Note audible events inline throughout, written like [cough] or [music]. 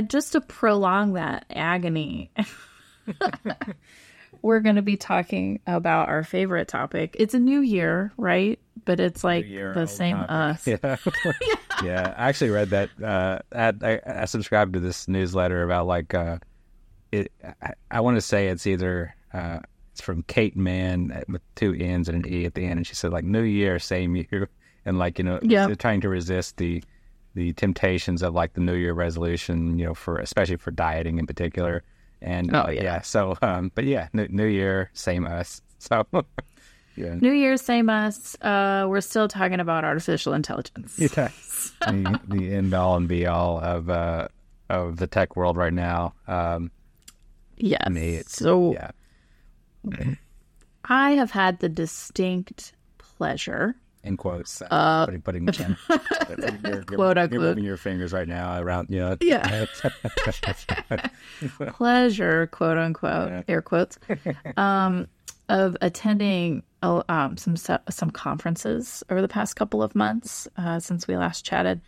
and just to prolong that agony, [laughs] we're going to be talking about our favorite topic. It's a new year, right? But it's like the same topic. us. Yeah. [laughs] yeah. I actually read that. Uh, I, I subscribed to this newsletter about like, uh, it, I, I want to say it's either, uh, it's from Kate Manne with two N's and an E at the end. And she said like new year, same year. [laughs] And like, you know, Yeah. they're trying to resist the, the temptations of like the new year resolution, you know, for, especially for dieting in particular. And Oh, uh, yeah. So, um, but yeah, new, new year, same us. [laughs] So, yeah. New Year, same us. Uh, we're still talking about artificial intelligence. Yeah. [laughs] the, the end all and be all of uh, of the tech world right now. Um, Yes. me, it's, so yeah, I have had the distinct pleasure, in quotes. Uh, putting putting you're, you're, Quote, you're moving your fingers right now around. You know, Yeah. [laughs] pleasure, quote unquote, air quotes, um, of attending uh, um, some some conferences over the past couple of months uh, since we last chatted,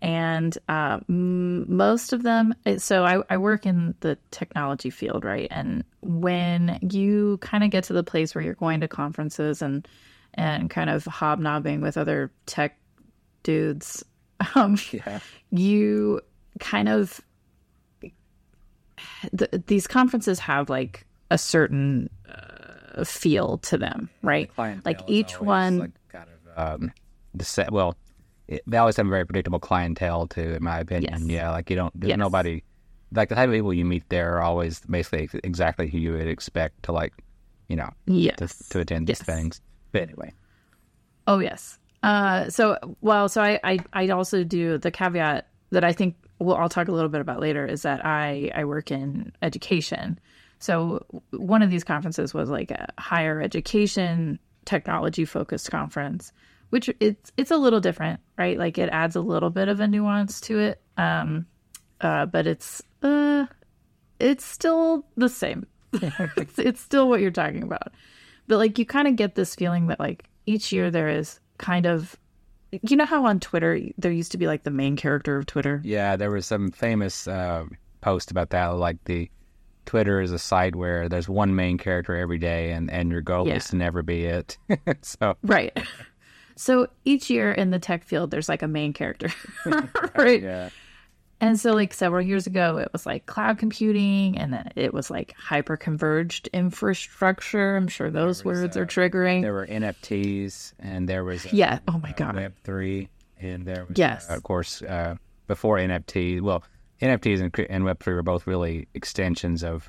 and uh, m- most of them. So I, I work in the technology field, right? And when you kind of get to the place where you're going to conferences and and kind of hobnobbing with other tech dudes, [laughs] um, yeah, you kind of th- these conferences have like a certain uh, feel to them, right? Clientele Like each one, like, kind of um, the set. Well, it, they always have a very predictable clientele too, in my opinion. Yes. Yeah, like you don't. There's Yes. nobody. Like the type of people you meet there are always basically exactly who you would expect to like, you know, yes, to, to attend these Yes. things. But anyway, Oh yes. Uh, so well, so I, I I also do the caveat that I think well I'll talk a little bit about later is that I I work in education. So one of these conferences was like a higher education technology focused conference, which it's it's a little different, right? Like it adds a little bit of a nuance to it, um, uh, but it's uh, it's still the same. [laughs] it's, it's still what you're talking about but like you kind of get this feeling that like each year there is kind of you know how on twitter there used to be like the main character of twitter Yeah, there was some famous uh, post about that. Like the Twitter is a site where there's one main character every day, and and your goal Yeah. is to never be it. [laughs] so right [laughs] so each year in the tech field there's like a main character [laughs] right yeah, and so like several years ago it was like cloud computing and then it was like hyper converged infrastructure i'm sure those words are triggering there were NFTs, and there was uh, yeah oh my god Web three, and there was Yes. uh, of course uh, before NFT. Well, NFTs and, and Web three were both really extensions of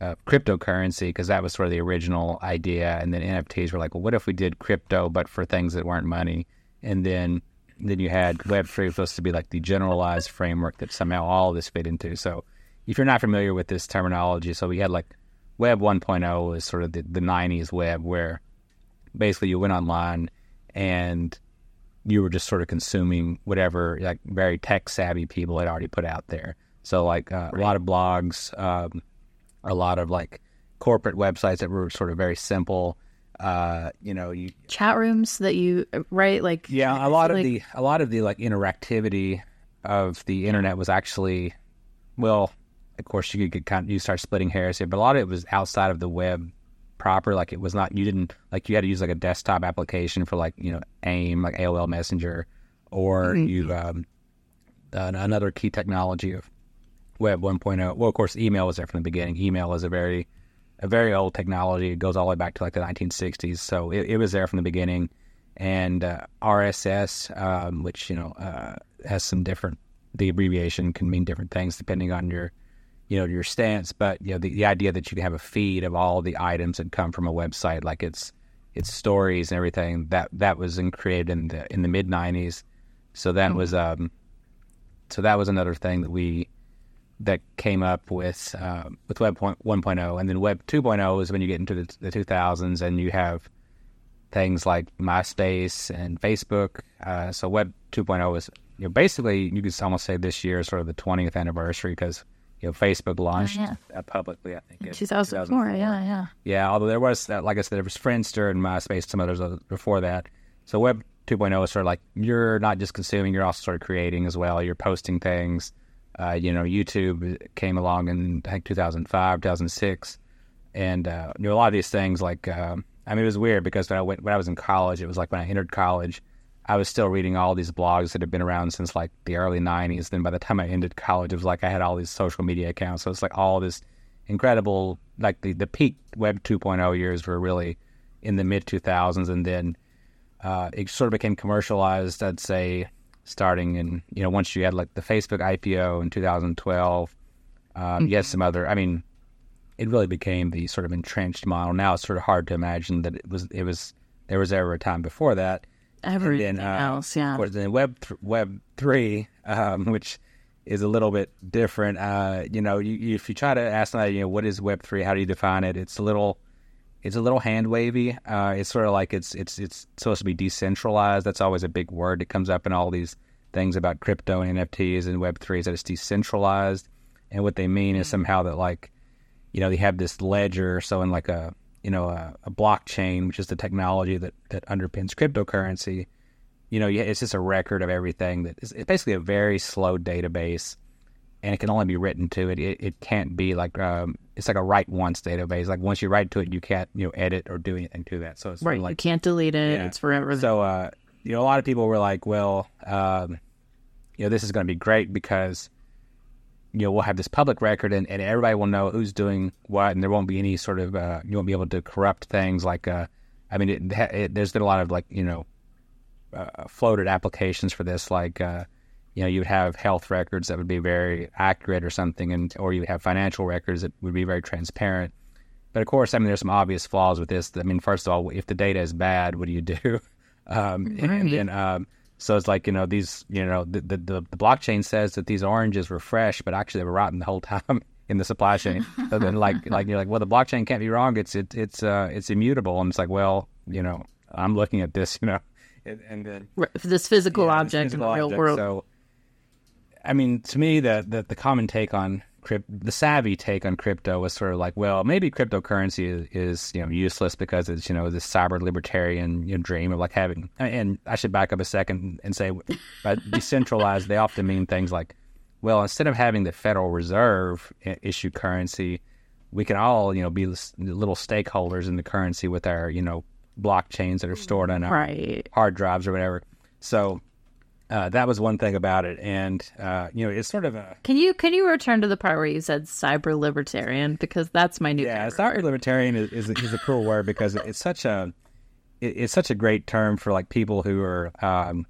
uh, cryptocurrency because that was sort of the original idea, and then NFTs were like, well, what if we did crypto but for things that weren't money? And then then you had Web three was supposed to be like the generalized framework that somehow all of this fit into. So if you're not familiar with this terminology, so we had like Web 1.0 was sort of the, the 90s web where basically you went online and you were just sort of consuming whatever like very tech savvy people had already put out there. So like uh, a lot of blogs, um, a lot of like corporate websites that were sort of very simple. Uh, you know, you chat rooms that you right like yeah, a lot of like- the a lot of the like interactivity of the internet was actually, well, of course you could kind of, you start splitting hairs here, but a lot of it was outside of the web proper. Like it was not you didn't like you had to use like a desktop application for like you know AIM like AOL Messenger, or you um, uh, another key technology of Web 1.0. Well, of course, email was there from the beginning. Email is a very a very old technology. It goes all the way back to like the 1960s. So it, it was there from the beginning. And uh, RSS, um, which you know uh, has some different, the abbreviation can mean different things depending on your, you know, your stance. But you know, the, the idea that you can have a feed of all the items that come from a website, like it's its stories and everything, that that was in, created in the in the mid 90s. So that was um, so that was another thing that we that came up with uh, with Web point- 1.0, and then Web 2.0 is when you get into the, the 2000s and you have things like MySpace and Facebook. Uh, so Web 2.0 is you know, basically you could almost say this year is sort of the 20th anniversary because you know Facebook launched yeah. uh, publicly. I think in 2004 yeah yeah yeah, although there was, uh, like I said, there was Friendster and MySpace, some others uh, before that. So Web 2.0 is sort of like you're not just consuming, you're also sort of creating as well. You're posting things. Uh, you know, YouTube came along in I think 2005, 2006, and uh, you know a lot of these things. Like, uh, I mean, it was weird because when I went when I was in college, it was like when I entered college, I was still reading all these blogs that had been around since like the early 90s. Then by the time I ended college, it was like I had all these social media accounts. So it's like all this incredible, like the, the peak Web 2.0 years were really in the mid 2000s. And then uh, it sort of became commercialized, I'd say, starting in, you know, once you had like the Facebook IPO in 2012, um, mm-hmm. you had some other, I mean, it really became the sort of entrenched model. Now it's sort of hard to imagine that it was, it was, there was ever a time before that everything then, uh, else. Yeah. Of course, then Web th- Web three, um, [laughs] which is a little bit different. Uh, you know, you, you, if you try to ask somebody, you know, what is Web three? How do you define it? It's a little, it's a little hand wavy. Uh, it's sort of like it's it's it's supposed to be decentralized. That's always a big word that comes up in all these things about crypto and NFTs and Web three is that it's decentralized. And what they mean is mm-hmm. somehow that like, you know, they have this ledger. So in like a you know a, a, blockchain, which is the technology that that underpins cryptocurrency. You know, it's just a record of everything. That is, it's basically a very slow database, and it can only be written to. It it, it can't be like um, it's like a write once database. Like once you write to it, you can't you know edit or do anything to that. So it's right. Like, you can't delete it. Yeah. It's forever. So uh, you know, a lot of people were like, well, um, you know, this is going to be great because you know, we'll have this public record and, and everybody will know who's doing what, and there won't be any sort of, uh, you won't be able to corrupt things like, uh, I mean, it, it, there's been a lot of like, you know, uh, floated applications for this, like, uh, you know, you would have health records that would be very accurate or something, and or you would have financial records that would be very transparent. But of course, I mean, there's some obvious flaws with this. I mean, first of all, if the data is bad, what do you do? [laughs] um, right. And then, um, so it's like you know these you know the, the the, blockchain says that these oranges were fresh, but actually they were rotten the whole time [laughs] in the supply chain. so then like [laughs] like you're like well the blockchain can't be wrong. It's it, it's uh it's immutable, and it's like well you know I'm looking at this you know and, and then this physical yeah, object this physical in the real world. So I mean to me the the, the common take on the savvy take on crypto was sort of like, well, maybe cryptocurrency is, is you know useless because it's you know this cyber libertarian you know, dream of like having. And I should back up a second and say, by decentralized, they often mean things like, well, instead of having the Federal Reserve issue currency, we can all you know be little stakeholders in the currency with our you know blockchains that are stored on our right. hard drives or whatever. So uh, that was one thing about it, and uh, you know, it's sort of a. Can you can you return to the part where you said cyber libertarian because that's my new. Yeah, cyber libertarian is, is, is a cool word because it's such a it, it's such a great term for like people who are, um,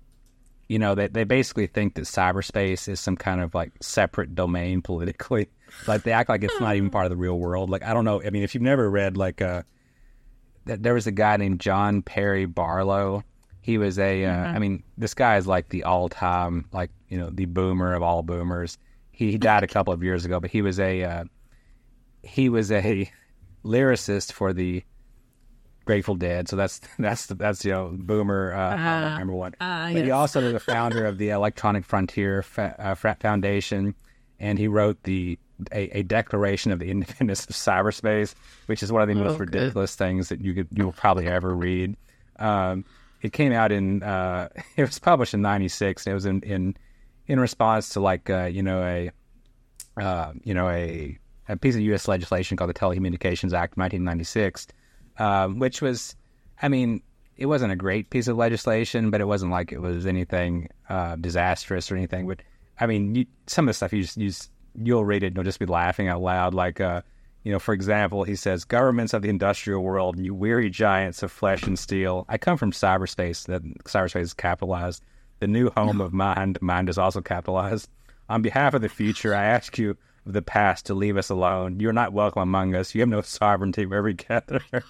you know, they they basically think that cyberspace is some kind of like separate domain politically. [laughs] Like they act like it's not even part of the real world. Like I don't know. I mean, if you've never read like uh, there was a guy named John Perry Barlow he was a. Uh, mm-hmm. I mean, this guy is like the all-time, like you know, the boomer of all boomers. He, he died a couple of years ago, but he was a uh, he was a [laughs] lyricist for the Grateful Dead. So that's [laughs] that's that's you know boomer uh, uh, number one. Uh, but yes. he also was the founder of the Electronic Frontier Fa- uh, Foundation, and he wrote the a, a, declaration of the [laughs] independence of cyberspace, which is one of the most oh, ridiculous good. things that you could you will probably ever read. Um, it came out in uh, [laughs] it was published in '96. It was in in in response to like uh, you know a uh, you know a a piece of U.S. legislation called the Telecommunications Act 1996, um, which was, I mean, it wasn't a great piece of legislation, but it wasn't like it was anything uh, disastrous or anything. But I mean, you, some of the stuff you just, you you'll read it and you'll just be laughing out loud, like. You know, for example, he says, governments of the industrial world, you weary giants of flesh and steel. I come from cyberspace. That cyberspace is capitalized. The new home of mind, mind is also capitalized. On behalf of the future, I ask you of the past to leave us alone. You're not welcome among us. You have no [laughs] sovereignty wherever we gather. [laughs]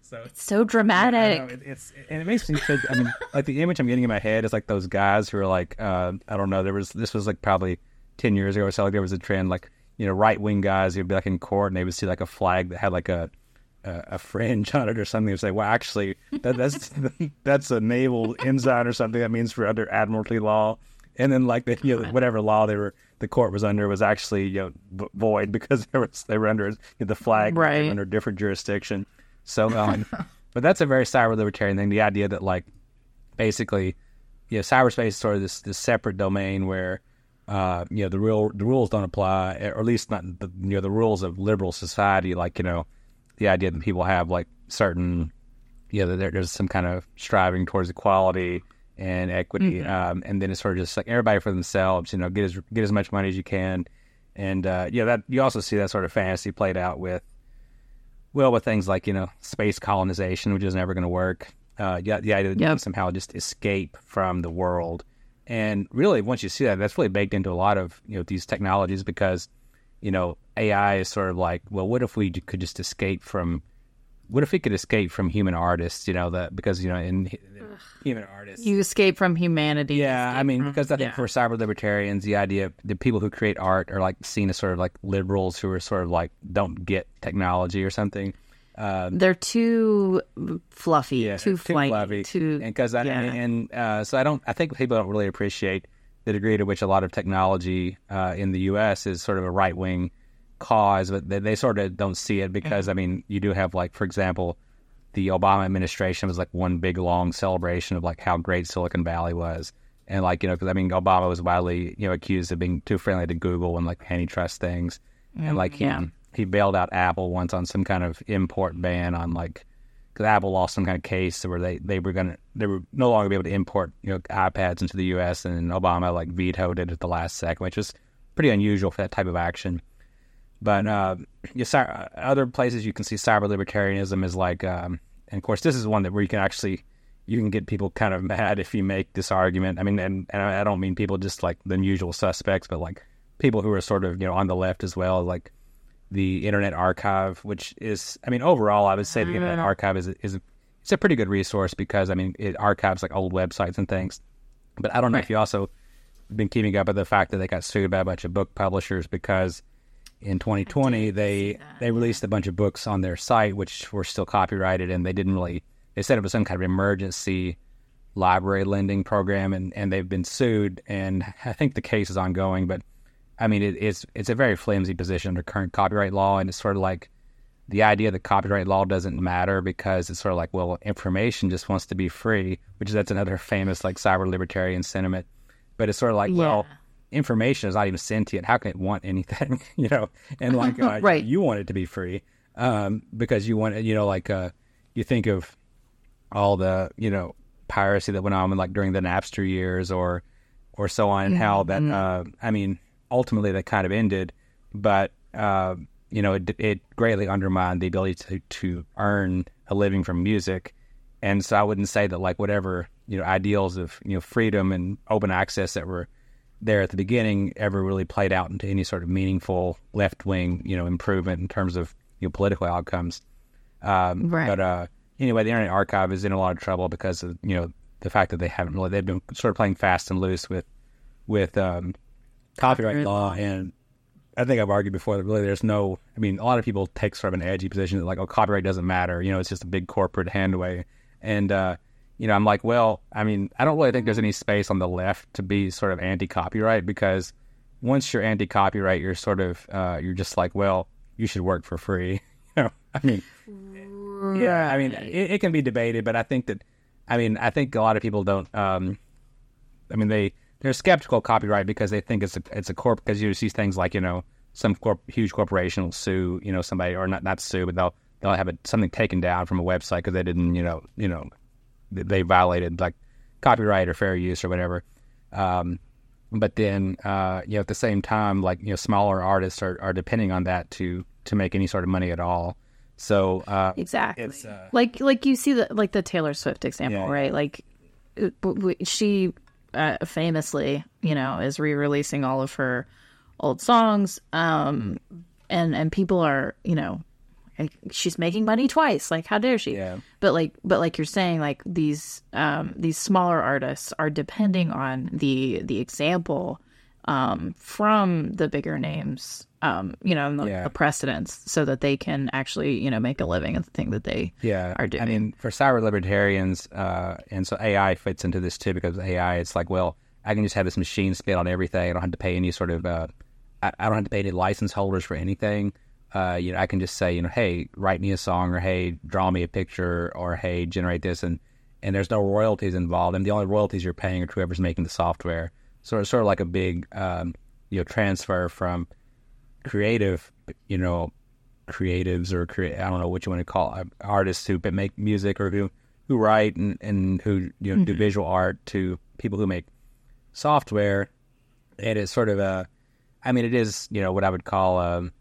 so it's so dramatic. Know, it, it's and it makes me think. I mean, like the image I'm getting in my head is like those guys who are like, uh, I don't know. There was this was like probably ten years ago or so. Like there was a trend like you know, right wing guys who'd be like in court and they would see like a flag that had like a a, a fringe [laughs] on it or something. They'd say, "Well, actually, that, that's [laughs] that's a naval ensign or something. That means for under admiralty law." And then like the you know whatever law they were the court was under was actually you know void [laughs] because they were they were under the flag right. under different jurisdiction. So, um, but that's a very cyber libertarian thing. The idea that like basically, you know, cyberspace is sort of this this separate domain where uh, you know the real the rules don't apply, or at least not the you know the rules of liberal society. Like you know, the idea that people have like certain, you know, there, there's some kind of striving towards equality and equity, Mm-hmm. um, and then it's sort of just like everybody for themselves. You know, get as get as much money as you can, and uh, yeah, that you also see that sort of fantasy played out with, well, with things like you know space colonization, which is never going to work. Uh, yeah, the idea that you Yep. can somehow just escape from the world, and really, once you see that, that's really baked into a lot of you know these technologies because you know AI is sort of like, well, what if we could just escape from what if we could escape from human artists? You know that because you know in, in human artists, You escape from humanity. yeah, I mean, from- because I think yeah. for cyber libertarians, the idea of the people who create art are like seen as sort of like liberals who are sort of like don't get technology or something. They're too fluffy, Yeah, too flighty, fluffy. too. because I yeah. and uh, so I don't. I think people don't really appreciate the degree to which a lot of technology uh, in the U.S. is sort of a right wing cause, but they, they sort of don't see it because I mean, you do have like, for example, the Obama administration was like one big long celebration of like how great Silicon Valley was. And like, you know, because I mean, Obama was widely, you know, accused of being too friendly to Google and like antitrust things. and like, he, yeah. He bailed out Apple once on some kind of import ban on like, because Apple lost some kind of case where they, they were to, they were no longer be able to import, you know, iPads into the U.S. And Obama like vetoed it at the last second, which was pretty unusual for that type of action. But uh, you, cy- other places you can see cyber libertarianism is like, um, and of course, this is one that where you can actually you can get people kind of mad if you make this argument. I mean, and, and I don't mean people just like the usual suspects, but like people who are sort of you know on the left as well, like the Internet Archive, which is, I mean, overall, I would say the Internet Archive is is it's a pretty good resource because I mean it archives like old websites and things. But I don't know if you also been keeping up with the fact that they got sued by a bunch of book publishers because in 2020 they they released a bunch of books on their site which were still copyrighted and they didn't really they said it was some kind of emergency library lending program and, and they've been sued and I think the case is ongoing but I mean it, it's it's a very flimsy position under current copyright law and it's sort of like the idea that copyright law doesn't matter because it's sort of like well information just wants to be free which is that's another famous like cyber libertarian sentiment. But it's sort of like well information is not even sentient. How can it want anything [laughs] you know? And like uh, [laughs] Right. you want it to be free um, because you want it you know like uh, you think of all the you know piracy that went on like during the Napster years or or so on and how that uh, I mean ultimately that kind of ended but uh, you know it, it greatly undermined the ability to, to earn a living from music and so I wouldn't say that like whatever you know ideals of you know freedom and open access that were there at the beginning ever really played out into any sort of meaningful left wing you know improvement in terms of you know political outcomes um, Right. But uh, anyway, the Internet Archive is in a lot of trouble because of you know the fact that they haven't really they've been sort of playing fast and loose with with um, copyright Copyright law and. I think I've argued before that really there's no. I mean, a lot of people take sort of an edgy position that like, oh, copyright doesn't matter. You know, it's just a big corporate handwave. And uh, you know, I'm like, well, I mean, I don't really think there's any space on the left to be sort of anti-copyright because once you're anti-copyright, you're sort of uh, you're just like, well, you should work for free. [laughs] you know, I mean, yeah, I mean, it, it can be debated, but I think that, I mean, I think a lot of people don't. Um, I mean, they they're skeptical of copyright because they think it's a it's a corp because you see things like you know some corp, huge corporation will sue you know somebody or not not sue, but they'll they'll have a, something taken down from a website because they didn't you know you know they- they violated like copyright or fair use or whatever. Um, but then uh, you know at the same time like you know smaller artists are, are depending on that to to make any sort of money at all. So uh, Exactly. It's, uh, like like you see the like the Taylor Swift example, Yeah. right? Like it- w- w- she uh, famously, you know, is re-releasing all of her old songs, um, and and people are, you know, like, she's making money twice. Like, how dare she? Yeah. But like, but like you're saying, like these um, these smaller artists are depending on the the example um, from the bigger names, um, you know, the, Yeah. the precedents, so that they can actually, you know, make a living at the thing that they yeah, are doing. I mean, for cyber libertarians, uh, and so AI fits into this too because AI, it's like, well, I can just have this machine spit on everything. I don't have to pay any sort of, uh, I, I don't have to pay any license holders for anything. Uh, you know, I can just say, you know, hey, write me a song, or hey, draw me a picture, or hey, generate this, and and there's no royalties involved, and the only royalties you're paying are to whoever's making the software. Sort of sort of like a big um, you know transfer from creative you know creatives or create I don't know what you want to call it, artists who make music or who who write and, and who you know do visual art to people who make software. And it's sort of a I mean it is you know what I would call um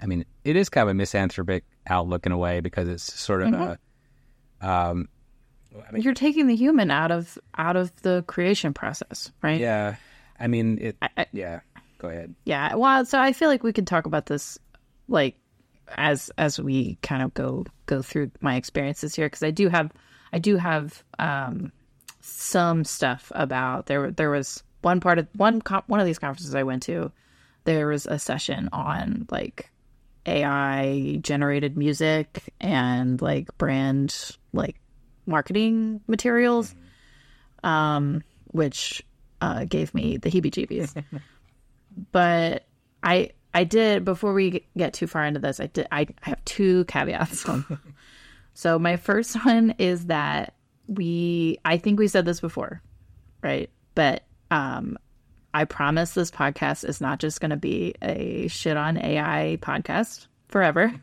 I mean it is kind of a misanthropic outlook in a way because it's sort of a um You're taking the human out of out of the creation process, right? yeah I mean it I- yeah go ahead Yeah. Well, so I feel like we could talk about this, like, as as we kind of go go through my experiences here, because I do have I do have um some stuff about there. There was one part of one one of these conferences I went to. There was a session on like AI generated music and like brand like marketing materials, um, which uh, gave me the heebie-jeebies [laughs] but I I did before we get too far into this. I did I, I have two caveats. [laughs] so my first one is that we I think we said this before, right? But um I promise this podcast is not just going to be a shit on AI podcast forever.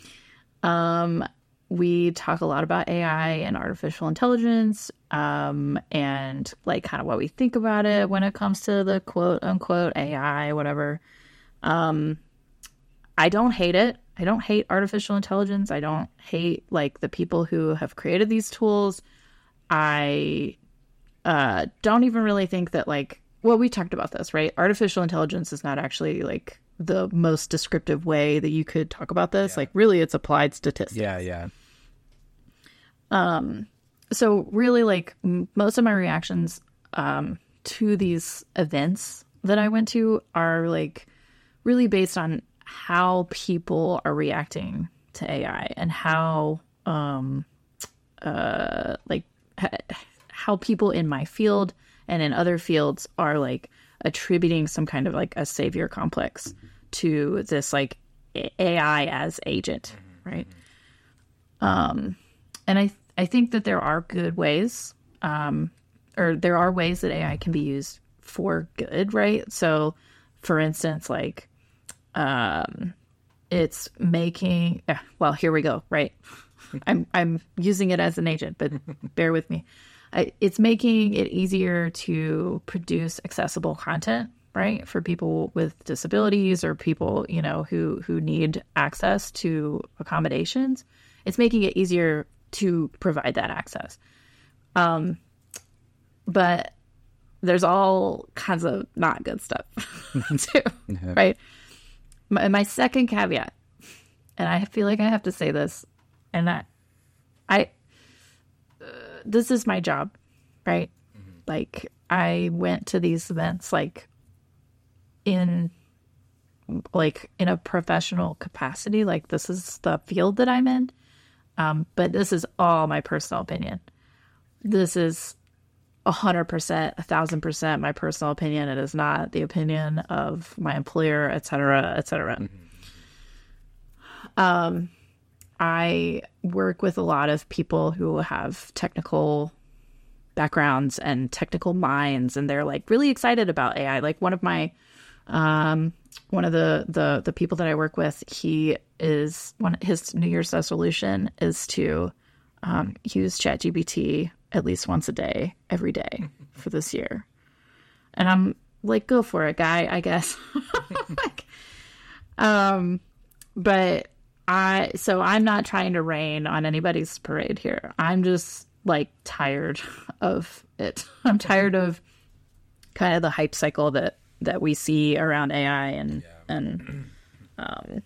[laughs] um we talk a lot about AI and artificial intelligence, um, and like kind of what we think about it when it comes to the quote unquote AI, whatever. Um, I don't hate it. I don't hate artificial intelligence. I don't hate like the people who have created these tools. I uh, don't even really think that like well, we talked about this, right? Artificial intelligence is not actually like the most descriptive way that you could talk about this. Like, really, it's applied statistics yeah yeah so really like m- most of my reactions um to these events that I went to are like really based on how people are reacting to AI and how um uh like h- how people in my field and in other fields are like attributing some kind of like a savior complex to this like A- AI as agent, right? Um and I I think that there are good ways, um, or there are ways that AI can be used for good, right? So, for instance, like, um, it's making eh, well, here we go, right? [laughs] I'm I'm using it as an agent, but bear with me. I, it's making it easier to produce accessible content, right, for people with disabilities or people you know who who need access to accommodations. It's making it easier to provide that access. Um, but there's all kinds of not good stuff [laughs] too, right? My, my second caveat, and I feel like I have to say this, and that I, uh, this is my job, right? Like I went to these events like in like in a professional capacity like this is the field that i'm in um, but this is all my personal opinion. This is a hundred percent, a thousand percent my personal opinion. It is not the opinion of my employer, et cetera, et cetera. Um, I work with a lot of people who have technical backgrounds and technical minds, and they're like really excited about AI. Like one of my um, one of the, the the people that I work with, he is one his New Year's resolution is to um, use ChatGPT at least once a day, every day [laughs] for this year. And I'm like, go for it, guy. I guess. [laughs] Like, um, but I so I'm not trying to rain on anybody's parade here. I'm just like tired [laughs] of it. I'm tired of kind of the hype cycle that that we see around AI and and um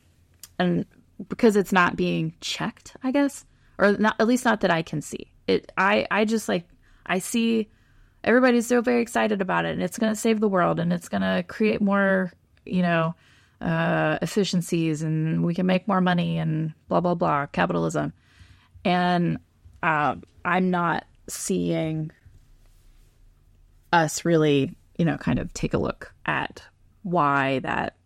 and because it's not being checked, I guess, or not at least not that I can see. It I I just like I see everybody's so very excited about it and it's going to save the world and it's going to create more, you know, uh efficiencies and we can make more money and blah blah blah capitalism. And um I'm not seeing us really, you know, kind of take a look at why that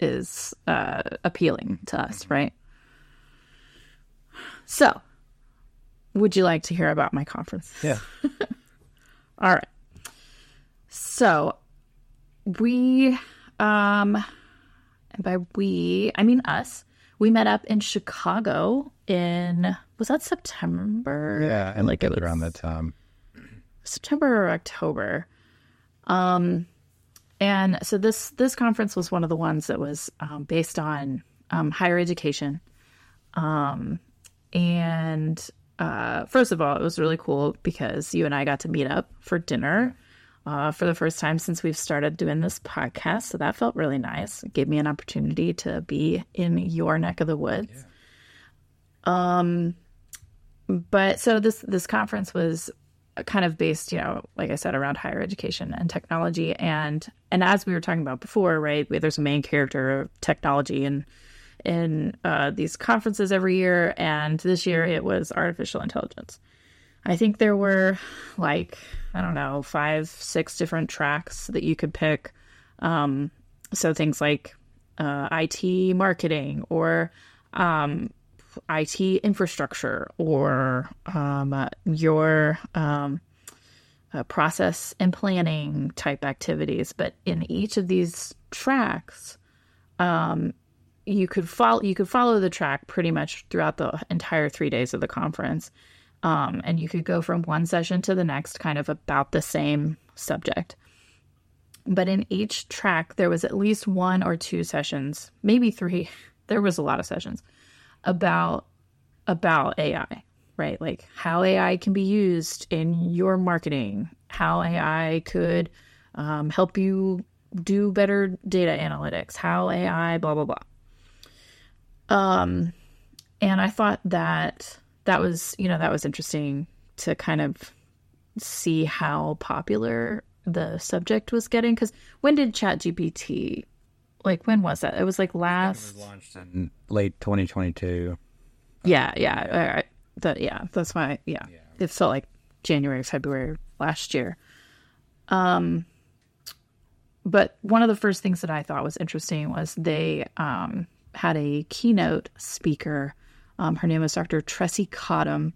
is uh, appealing to us, right? So, would you like to hear about my conference? Yeah. [laughs] All right. So, we, um, and by we, I mean us. We met up in Chicago in was that September? Yeah, and like it was around that time. September or October. Um, and so this this conference was one of the ones that was um, based on um, higher education. Um, and uh, first of all, it was really cool because you and I got to meet up for dinner uh, for the first time since we've started doing this podcast. So that felt really nice. It gave me an opportunity to be in your neck of the woods. Yeah. Um, but so this this conference was kind of based, you know, like I said, around higher education and technology, and and as we were talking about before, right? There's a main character of technology and in uh, these conferences every year, and this year it was artificial intelligence. I think there were like, I don't know, five, six different tracks that you could pick. Um, so things like uh, IT marketing or um, IT infrastructure or um, uh, your um, uh, process and planning type activities. But in each of these tracks, um, you could follow you could follow the track pretty much throughout the entire three days of the conference, um, and you could go from one session to the next, kind of about the same subject. But in each track, there was at least one or two sessions, maybe three. [laughs] There was a lot of sessions about about AI, right? Like how AI can be used in your marketing, how AI could um, help you do better data analytics, how AI, blah blah blah. Um, and I thought that that was, you know, that was interesting to kind of see how popular the subject was getting. Because when did ChatGPT, like, when was that? It was like last. It was launched in late 2022. Yeah, yeah. Right. That, yeah, that's why, yeah. yeah. It felt like January, February last year. Um, but one of the first things that I thought was interesting was they um, had a keynote speaker. Um, her name is Dr. Tressie Cottom.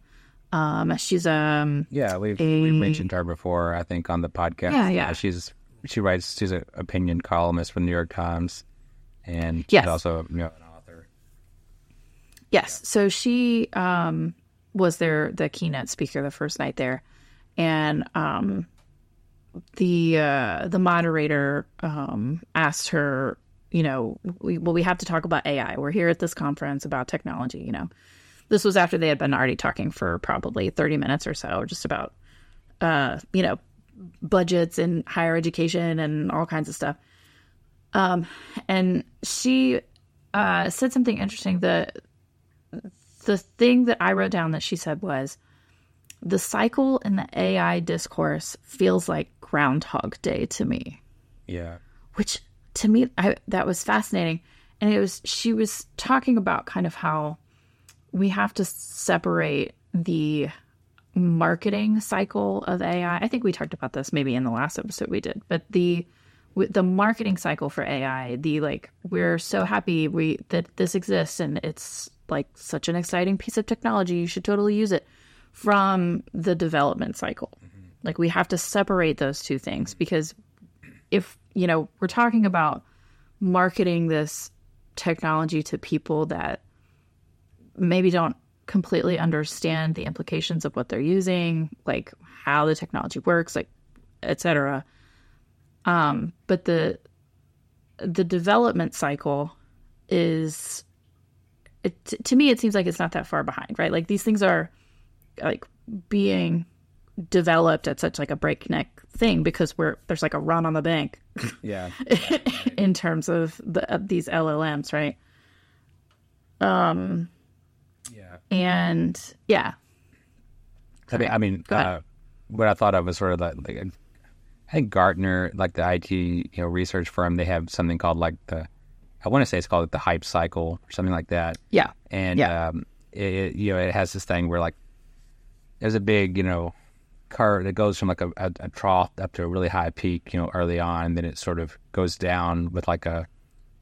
Um, she's um yeah we've a, we've mentioned her before I think on the podcast. Yeah, yeah. She's she writes she's an opinion columnist for the New York Times, and yes. also you know, an author. Yes, yeah. so she um was there the keynote speaker the first night there, and um the uh the moderator um asked her you know, we, well, we have to talk about AI. We're here at this conference about technology, you know. This was after they had been already talking for probably 30 minutes or so, just about, uh, you know, budgets and higher education and all kinds of stuff. Um, and she uh, said something interesting. The the thing that I wrote down that she said was the cycle in the AI discourse feels like Groundhog Day to me. Yeah. Which to me I, that was fascinating and it was she was talking about kind of how we have to separate the marketing cycle of AI. I think we talked about this maybe in the last episode we did, but the the marketing cycle for AI, the like we're so happy we that this exists and it's like such an exciting piece of technology, you should totally use it from the development cycle. Mm-hmm. Like we have to separate those two things because if you know we're talking about marketing this technology to people that maybe don't completely understand the implications of what they're using like how the technology works like etc um but the the development cycle is it, to me it seems like it's not that far behind right like these things are like being developed at such like a breakneck thing because we're there's like a run on the bank. [laughs] Yeah. [laughs] in terms of the of these LLMs, right? Um. And yeah. I mean, I mean, uh, what I thought of was sort of like, like I think Gartner, like the IT you know research firm, they have something called like the I want to say it's called like the hype cycle or something like that. Yeah. And yeah. um, it, you know, it has this thing where like there's a big, you know, curve that goes from like a, a, a, trough up to a really high peak, you know, early on, and then it sort of goes down with like a,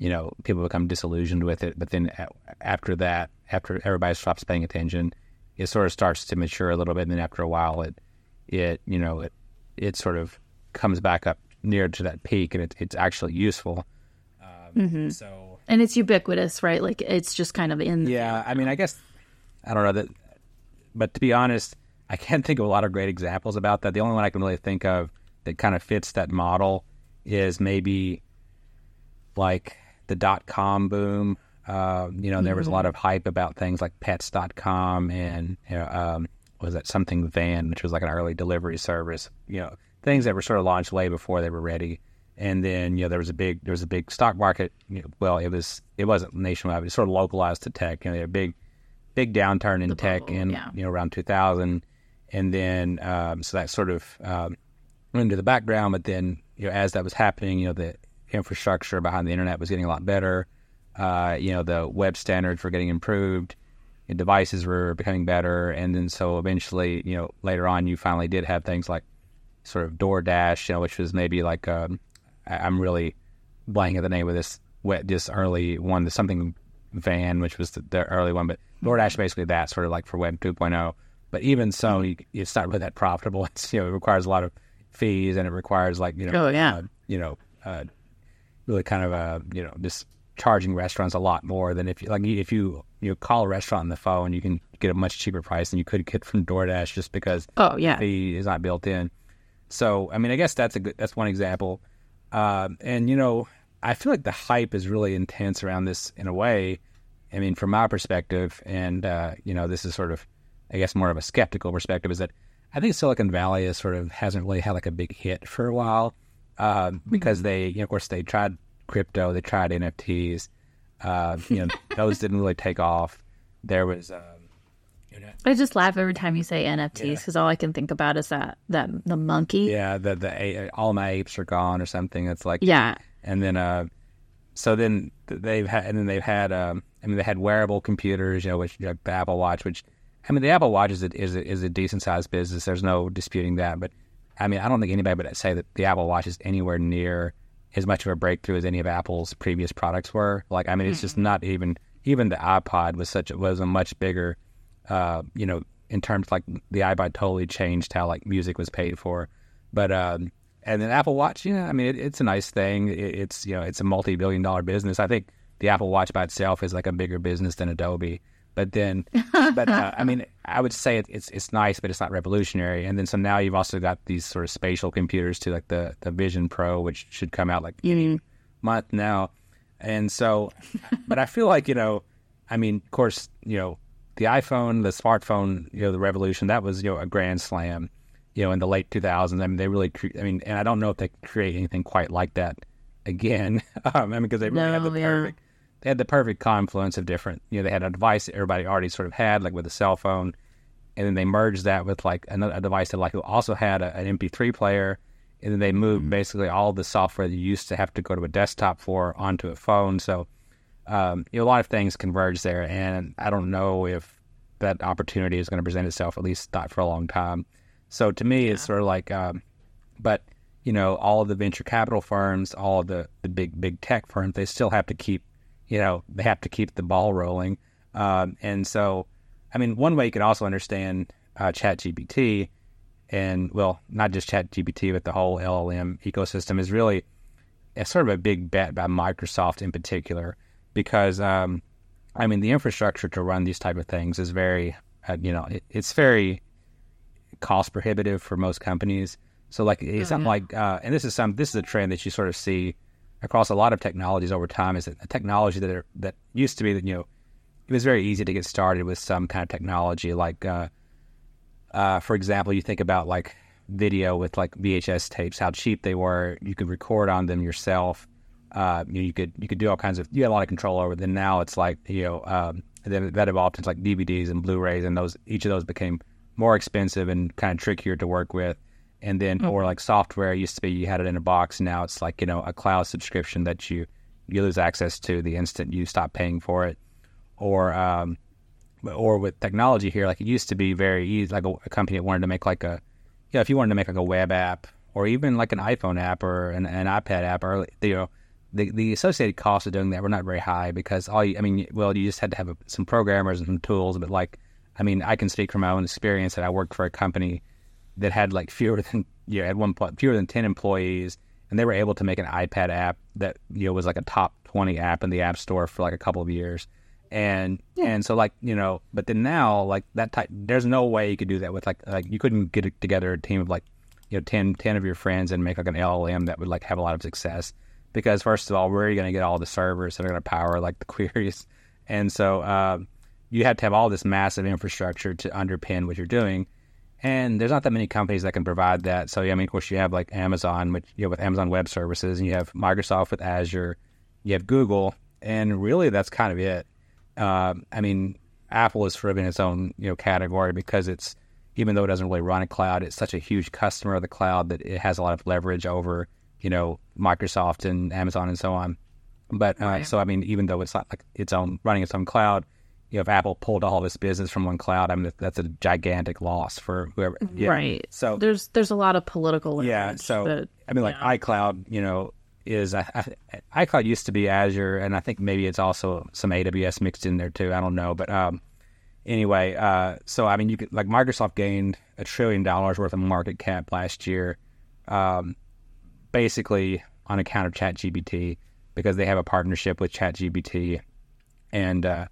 you know, people become disillusioned with it. But then after that, after everybody stops paying attention, it sort of starts to mature a little bit, and then after a while, it, it, you know, it, it sort of comes back up near to that peak, and it, it's actually useful. Um, So And it's ubiquitous, right? Like it's just kind of in. yeah, I mean, I guess I don't know that, but to be honest, I can't [laughs] think of a lot of great examples about that. The only one I can really think of that kind of fits that model is maybe like the dot com boom. Uh, you know, there was a lot of hype about things like pets.com and, you know, um, was that something van, which was like an early delivery service, you know, things that were sort of launched way before they were ready. And then, you know, there was a big, there was a big stock market. You know, well, it was, it wasn't nationwide, but it was sort of localized to tech. You know, they had a big, big downturn in tech bubble, in, yeah. you know, around 2000. And then, um, so that sort of, um, went into the background. But then, you know, as that was happening, you know, the infrastructure behind the internet was getting a lot better. Uh, you know, the web standards were getting improved. and devices were becoming better. And then so eventually, you know, later on, you finally did have things like sort of DoorDash, you know, which was maybe like, um, I'm really blanking at the name of this wet, this early one, the something van, which was the, the early one, but DoorDash basically that sort of like for Web 2.0. But even so, you, it's not really that profitable. It's [laughs] you know it requires a lot of fees and it requires like you know Oh, yeah. uh, you know uh, really kind of uh, you know just charging restaurants a lot more than if you like if you you call a restaurant on the phone, you can get a much cheaper price than you could get from DoorDash just because Oh yeah. fee is not built in. So I mean, I guess that's a good that's one example. Um, and you know, I feel like the hype is really intense around this in a way. I mean, from my perspective, and uh, you know, this is sort of, I guess, more of a skeptical perspective, is that I think Silicon Valley is sort of hasn't really had like a big hit for a while uh, because they, you know, of course, they tried crypto, they tried NFTs. Uh, you know, [laughs] those didn't really take off. There was, um, you know, I just laugh every time you say NFTs because all I can think about is that that the monkey. yeah, the the all my apes are gone or something. It's like Yeah. and then uh, so then they've had, and then they've had, um, I mean, they had wearable computers, you know, which like the Apple Watch, which I mean, the Apple Watch is a, is a, is a decent sized business. There's no disputing that, but I mean, I don't think anybody would say that the Apple Watch is anywhere near as much of a breakthrough as any of Apple's previous products were. Like, I mean, it's just not even even the iPod was such was a much bigger, uh, you know, in terms like the iPod totally changed how like music was paid for, but um, and then Apple Watch, yeah, I mean, it, it's a nice thing. It, it's you know, it's a multi-billion dollar business. I think the Apple Watch by itself is like a bigger business than Adobe. But then, but uh, I mean, I would say it, it's it's nice, but it's not revolutionary. And then so now you've also got these sort of spatial computers too, like the the Vision Pro, which should come out like You mean month now. And so, but I feel like, you know, I mean, of course, you know, the iPhone, the smartphone, you know, the revolution, that was, you know, a grand slam, you know, in the late 2000s. I mean, they really, cre- I mean, and I don't know if they could create anything quite like that again. [laughs] um, I mean, because they really No, the yeah. perfect, they had the perfect confluence of different, you know, they had a device that everybody already sort of had, like with a cell phone. And then they merged that with like another a device that like also had a, an MP3 player and then they moved basically all the software that you used to have to go to a desktop for onto a phone. So um, you know, a lot of things converge there, and I don't know if that opportunity is going to present itself, at least not for a long time. So to me, it's sort of like, um, but you know, all of the venture capital firms, all of the, the big big tech firms, they still have to keep, you know, they have to keep the ball rolling. Um, and so, I mean, one way you can also understand uh, ChatGPT, and well, not just ChatGPT, but the whole LLM ecosystem is really it's sort of a big bet by Microsoft in particular, because um, I mean, the infrastructure to run these type of things is very, uh, you know, it, it's very cost prohibitive for most companies. So like it's not like, uh, and this is some this is a trend that you sort of see across a lot of technologies over time. Is that a technology that are, that used to be that you know it was very easy to get started with some kind of technology like. Uh, uh, for example, you think about like video with like VHS tapes, how cheap they were. You could record on them yourself. Uh, you, you could you could do all kinds of. You had a lot of control over. Them. Now it's like you know um, that that evolved into like DVDs and Blu-rays, and those each of those became more expensive and kind of trickier to work with. And then or like software used to be you had it in a box. Now it's like you know a cloud subscription that you you lose access to the instant you stop paying for it. Or um, or with technology here, like it used to be very easy, like a, a company that wanted to make like a, yeah, if you wanted to make like a web app or even like an iPhone app or an, an iPad app, or you know, the the associated costs of doing that were not very high because all you, I mean, well, you just had to have a, some programmers and some tools, but like, I mean, I can speak from my own experience that I worked for a company that had like fewer than, [laughs] you know, at one point fewer than ten employees. and they were able to make an iPad app that you know was like a top twenty app in the App Store for like a couple of years. And and so like you know, but then now like that type, there's no way you could do that with like like you couldn't get together a team of like you know 10, 10 of your friends and make like an LLM that would like have a lot of success because first of all, where are you going to get all the servers that are going to power like the [laughs] queries? And so um, you have to have all this massive infrastructure to underpin what you're doing. And there's not that many companies that can provide that. So, yeah, I mean, of course, you have like Amazon, which you know, with Amazon Web Services, and you have Microsoft with Azure, you have Google, and really that's kind of it. Uh, I mean, Apple is sort of in its own you know category because it's even though it doesn't really run a cloud, it's such a huge customer of the cloud that it has a lot of leverage over you know Microsoft and Amazon and so on. But uh, Right. so I mean, even though it's not like its own running its own cloud, you know, if Apple pulled all this business from one cloud, I mean, that's a gigantic loss for whoever. yeah. Right. So There's there's a lot of political yeah. So that- I mean, like yeah. iCloud, you know, is I, I, iCloud used to be Azure, and I think maybe it's also some AWS mixed in there too. I don't know, but um, anyway, uh, so I mean, you could like Microsoft gained a trillion dollars worth of market cap last year, um, basically on account of ChatGPT because they have a partnership with ChatGPT, and uh,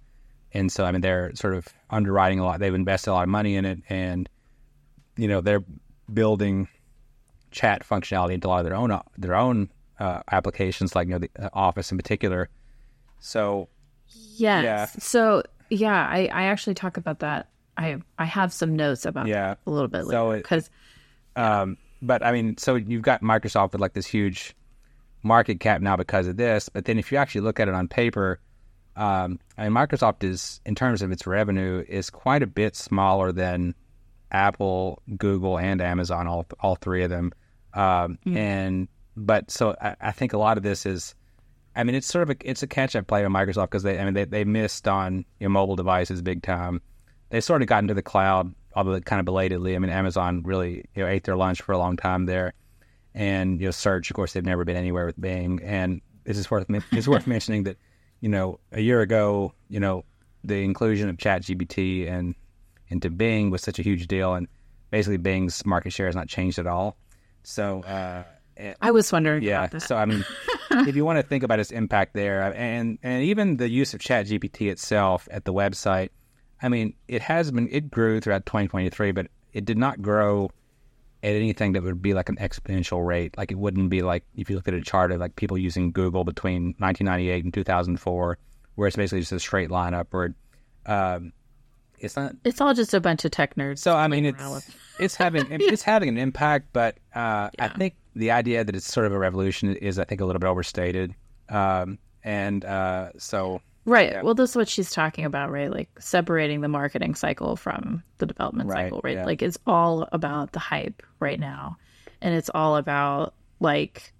and so I mean they're sort of underwriting a lot. They've invested a lot of money in it, and you know they're building chat functionality into a lot of their own their own uh, applications, like you know the uh, Office in particular. So Yes. Yeah. So yeah, I, I actually talk about that. I I have some notes about Yeah. that a little bit So later because Um, but I mean, so you've got Microsoft with like this huge market cap now because of this. But then if you actually look at it on paper, um, I mean, Microsoft is, in terms of its revenue, is quite a bit smaller than Apple, Google, and Amazon, all all three of them. Um, And but so I, I think a lot of this is, I mean, it's sort of a it's a catch up play on Microsoft because they I mean they they missed on you know, mobile devices big time. They sort of got into the cloud, although kind of belatedly. I mean, Amazon really you know ate their lunch for a long time there, and you know, search. Of course, they've never been anywhere with Bing, and this is worth [laughs] it's worth mentioning that you know a year ago, you know, the inclusion of ChatGPT and into Bing was such a huge deal, and basically Bing's market share has not changed at all. So. Uh, and- I was wondering yeah. So I mean, [laughs] if you want to think about its impact there, and and even the use of ChatGPT itself at the website, I mean, it has been it grew throughout 2023, but it did not grow at anything that would be like an exponential rate. Like it wouldn't be like if you look at a chart of like people using Google between 1998 and 2004, where it's basically just a straight line upward. Um, it's not It's all just a bunch of tech nerds. so I mean, it's it's having [laughs] it's having an impact, but uh, I think the idea that it's sort of a revolution is, I think, a little bit overstated. Um, and uh, so, Right. Well, this is what she's talking about, right? Like separating the marketing cycle from the development Right, cycle, right? yeah. Like it's all about the hype right now. And it's all about like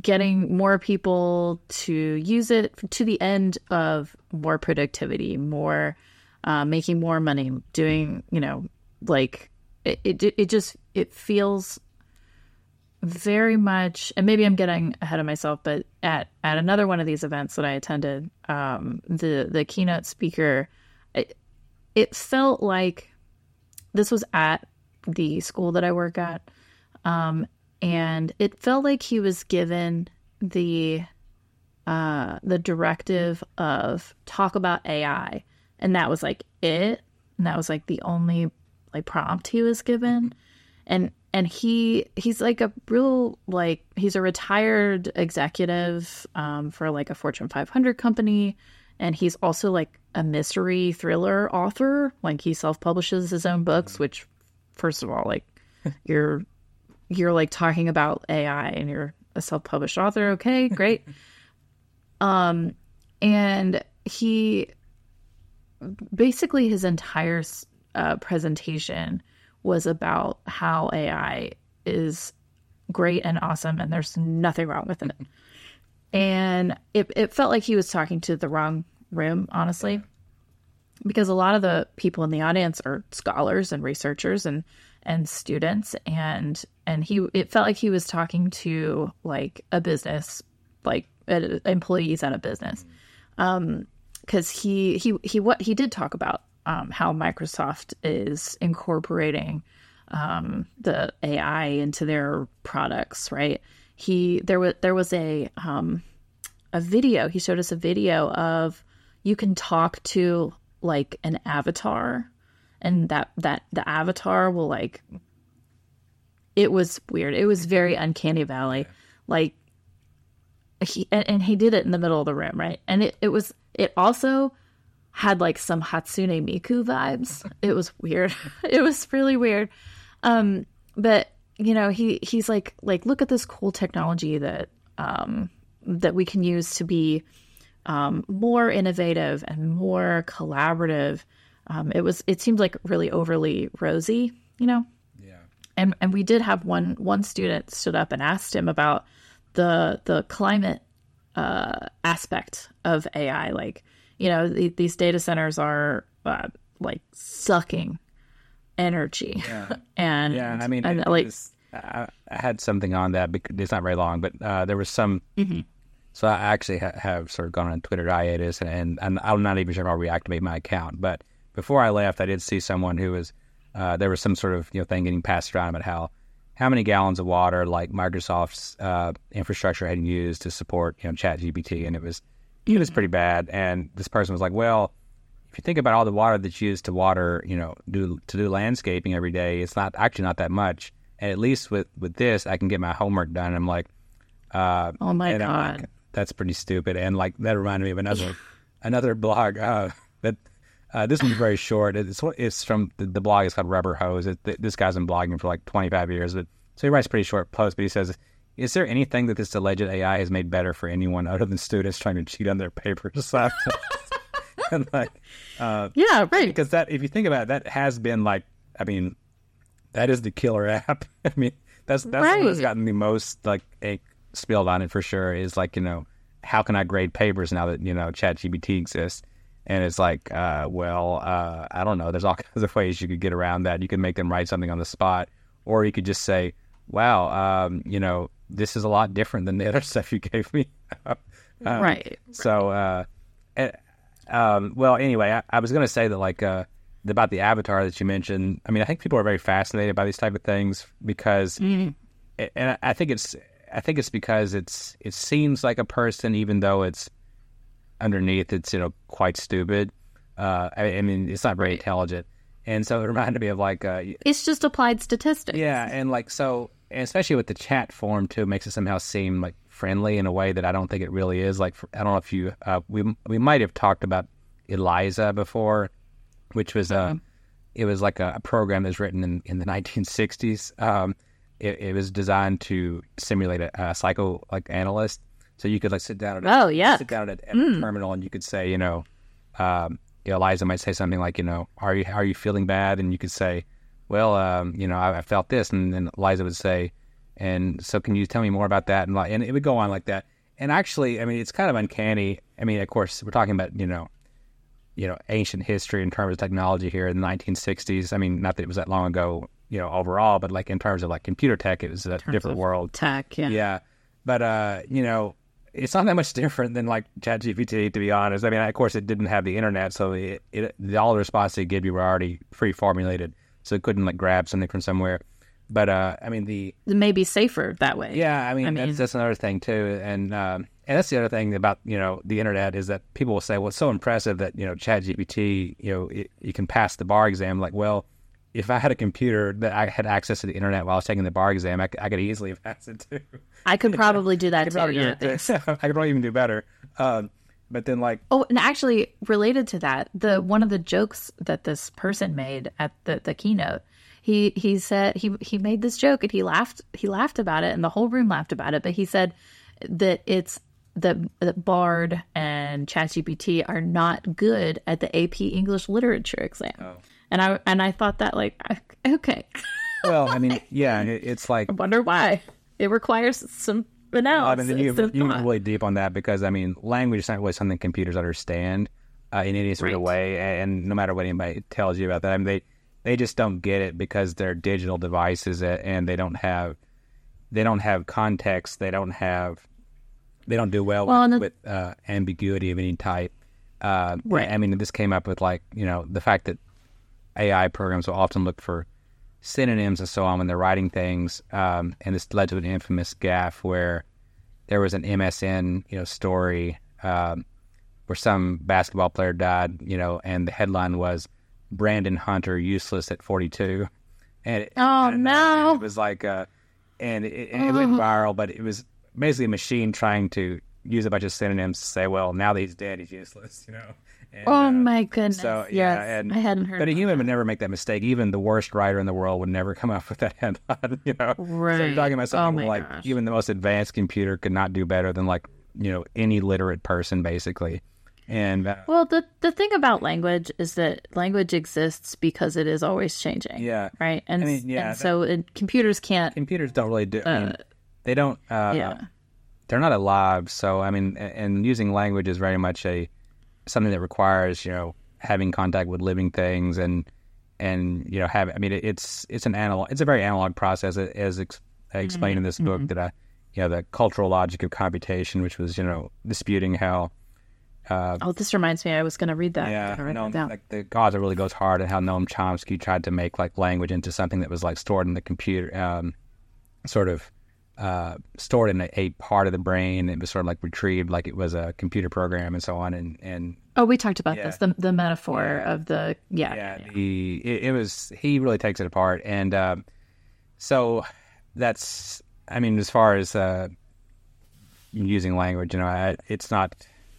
getting more people to use it to the end of more productivity, more uh, making more money, doing, you know, like it, it, it just, it feels very much and maybe i'm getting ahead of myself but at at another one of these events that i attended um the the keynote speaker it, it felt like this was at the school that i work at um and it felt like he was given the uh the directive of talk about ai and that was like it and that was like the only like prompt he was given. And and he he's like a real like he's a retired executive um, for like a Fortune 500 company, and he's also like a mystery thriller author. Like he self publishes his own books, which first of all, like you're you're like talking about AI and you're a self published author. Okay, great. [laughs] um, and he basically his entire uh, presentation was about how AI is great and awesome, and there's nothing wrong with it. And it, it felt like he was talking to the wrong room, honestly, because a lot of the people in the audience are scholars and researchers and and students, and and he it felt like he was talking to like a business, like employees at a business um, because he he he what he did talk about um, how Microsoft is incorporating um, the AI into their products, right? He there was there was a um, a video. He showed us a video of you can talk to like an avatar, and that that the avatar will like. It was weird. It was very uncanny valley, like he and, and he did it in the middle of the room, right? And it it was it also had like some Hatsune Miku vibes. It was weird. [laughs] it was really weird. Um, but you know, he he's like like look at this cool technology that um that we can use to be um, more innovative and more collaborative. Um, it was it seemed like really overly rosy, you know. Yeah. And and we did have one one student stood up and asked him about the the climate uh, aspect of AI. Like, you know, the, these data centers are uh, like sucking energy, Yeah. [laughs] and Yeah, I mean, and like was- I, I had something on that. Because it's not very long, but uh, there was some. Mm-hmm. So I actually ha- have sort of gone on Twitter hiatus, and, and, and I'm not even sure if I'll reactivate my account. But before I left, I did see someone who was uh, there was some sort of you know thing getting passed around about how how many gallons of water like Microsoft's uh, infrastructure had used to support you know ChatGPT, and it was it was pretty bad. And this person was like, well. If you think about all the water that's used to water, you know, do to do landscaping every day, it's not actually not that much. And at least with with this, I can get my homework done. I'm like, uh, oh my god, like, that's pretty stupid. And like that reminded me of another [laughs] another blog uh, that uh, this one's very short. It's it's from the, the blog is called Rubber Hose. It, this guy's been blogging for like 25 years, but so he writes pretty short posts. But he says, "Is there anything that this alleged AI has made better for anyone other than students trying to cheat on their papers?" [laughs] and like, uh, yeah, right. because that if you think about it, that has been like, I mean, that is the killer app. [laughs] I mean, that's that's Right. what's gotten the most like ink spilled on it for sure. Is like you know, how can I grade papers now that you know ChatGPT exists? And it's like, uh, well, uh, I don't know. There's all [laughs] kinds of ways you could get around that. You could make them write something on the spot, or you could just say, "Wow, um, you know, this is a lot different than the other [laughs] stuff you gave me." [laughs] Um, right. so, uh, eh, um, well, anyway, I, I was going to say that like uh, about the avatar that you mentioned. I mean, I think people are very fascinated by these type of things because, and I- I think it's, I think it's because it's, it seems like a person, even though it's underneath, it's you know quite stupid. Uh, I, I mean, it's not very intelligent, and so it reminded me of like, uh, It's just applied statistics. yeah, and like so, and especially with the chat form too, it makes it somehow seem like friendly in a way that I don't think it really is. Like I don't know if you, uh, we we might have talked about Eliza before, which was a, it was like a, a program that was written in in the 1960s. Um, it, it was designed to simulate a, a psycho like analyst, so you could like sit down at a, Oh, yeah. sit down at, at a terminal and you could say, you know, um, Eliza might say something like, you know, are you are you feeling bad? And you could say, well, um, you know, I, I felt this, and then Eliza would say, and so can you tell me more about that? And like, and it would go on like that. And actually, I mean, it's kind of uncanny. I mean, of course, we're talking about you know, you know, ancient history in terms of technology here in the 1960s. I mean, not that it was that long ago, you know, overall, but like in terms of like computer tech, it was a different world. Tech. Yeah. Yeah, but uh, you know, it's not that much [laughs] different than like ChatGPT, to be honest. I mean, of course, it didn't have the internet, so it, it all the responses it gave you were already pre-formulated, so it couldn't like grab something from somewhere. But uh, I mean, the It may be safer that way. yeah, I mean, I mean- that's that's another thing too, and um, and that's the other thing about you know the internet is that people will say, well, it's so impressive that you know ChatGPT, you know, it, you can pass the bar exam. Like, well, if I had a computer that I had access to the internet while I was taking the bar exam, I could easily [laughs] pass it too. I could [laughs] probably do that I could too. probably yeah. [laughs] I could probably even do better. Um, but then, like, Oh, and actually, related to that, the one of the jokes that this person made at the, the keynote, he he said he he made this joke and he laughed he laughed about it and the whole room laughed about it. But he said that it's that, that Bard and ChatGPT are not good at the AP English literature exam. Oh. And I and I thought that like [laughs] okay, well, I mean, [laughs] yeah, it, it's like I wonder why it requires some I analysis. mean, then you you get really deep on that because I mean, language is not really something computers understand uh, in any sort of way, and no matter what anybody tells you about that, I mean, they they just don't get it because they're digital devices and they don't have they don't have context, they don't have they don't do well, Well, with, with uh, ambiguity of any type. Uh, Right. I mean, this came up with like you know the fact that AI programs will often look for synonyms and so on when they're writing things. Um, and this led to an infamous gaffe where there was an MSN, you know, story um, where some basketball player died, you know, and the headline was Brandon Hunter useless at 42. And it, Oh, no. it was like, uh, and it, it went viral, but it was basically a machine trying to use a bunch of synonyms to say, well, now that he's dead, he's useless, [laughs] you know. And, Oh uh, my goodness. so, yeah, yes. and- I hadn't heard but a human that. would never make that mistake. Even the worst writer in the world would never come up with that [laughs] headline. You know, So Right. you're talking about Oh something my like gosh. even the most advanced computer could not do better than like you know any literate person, basically. And uh, Well, the the thing about language is that language exists because it is always changing. yeah, Right. And, I mean, yeah, and so it, computers can't. computers don't really do. I mean, Uh, they don't. Uh, yeah. they're not alive. So I mean, and using language is very much a something that requires you know having contact with living things and and you know have. I mean, it, it's it's an analog. It's a very analog process, as ex, I explained in this book that I, you know, the cultural logic of computation, which was you know disputing how. Uh, Oh, this reminds me. I was going to read that. yeah, I'm gonna write Noam, that like the Gaza really goes hard at how Noam Chomsky tried to make like language into something that was like stored in the computer, um, sort of uh, stored in a, a part of the brain. It was sort of like retrieved like it was a computer program and so on. And and oh, we talked about Yeah. this. The the metaphor of the yeah. yeah, the it, it was he really takes it apart. And um, so that's I mean, as far as uh, using language, you know, I, it's not.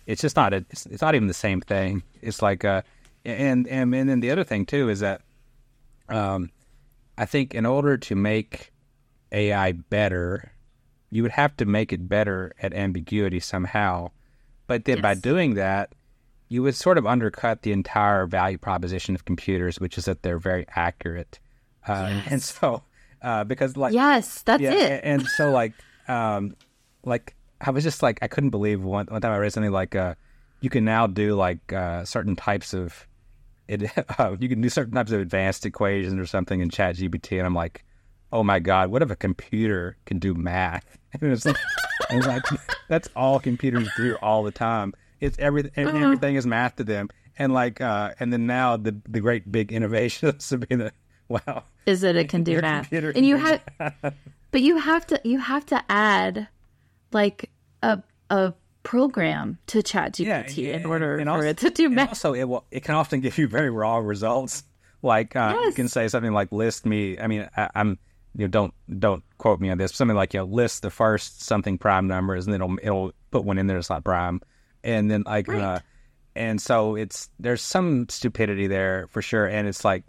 It's just not. A, it's, it's not even the same thing. It's like, uh, and and and then the other thing too is that, um, I think in order to make AI better, you would have to make it better at ambiguity somehow. But then by doing that, you would sort of undercut the entire value proposition of computers, which is that they're very accurate. Uh, And so, uh, because like Yes, that's yeah, it. a- And, so like, um, like I was just like I couldn't believe one one time I read something like, uh, you can now do like uh, certain types of [laughs] it. Uh, you can do certain types of advanced equations or something in Chat GPT, and I'm like, oh my god, what if a computer can do math? [laughs] And it was like, was like that's all computers do all the time. It's everything. Everything is math to them. And like, uh, and then now the the great big innovation is to [laughs] be the wow. Is that it can do math, computer and you have, but you have to you have to add like a a program to ChatGPT in order and for also- it to do math. Also, it will, it can often give you very raw results. Like uh, you can say something like "list me." I mean, I, I'm you know don't don't quote me on this. Something like you know list the first something prime numbers, and it'll it'll put one in there that's not prime, and then like Right. uh, and so it's there's some stupidity there for sure, and it's like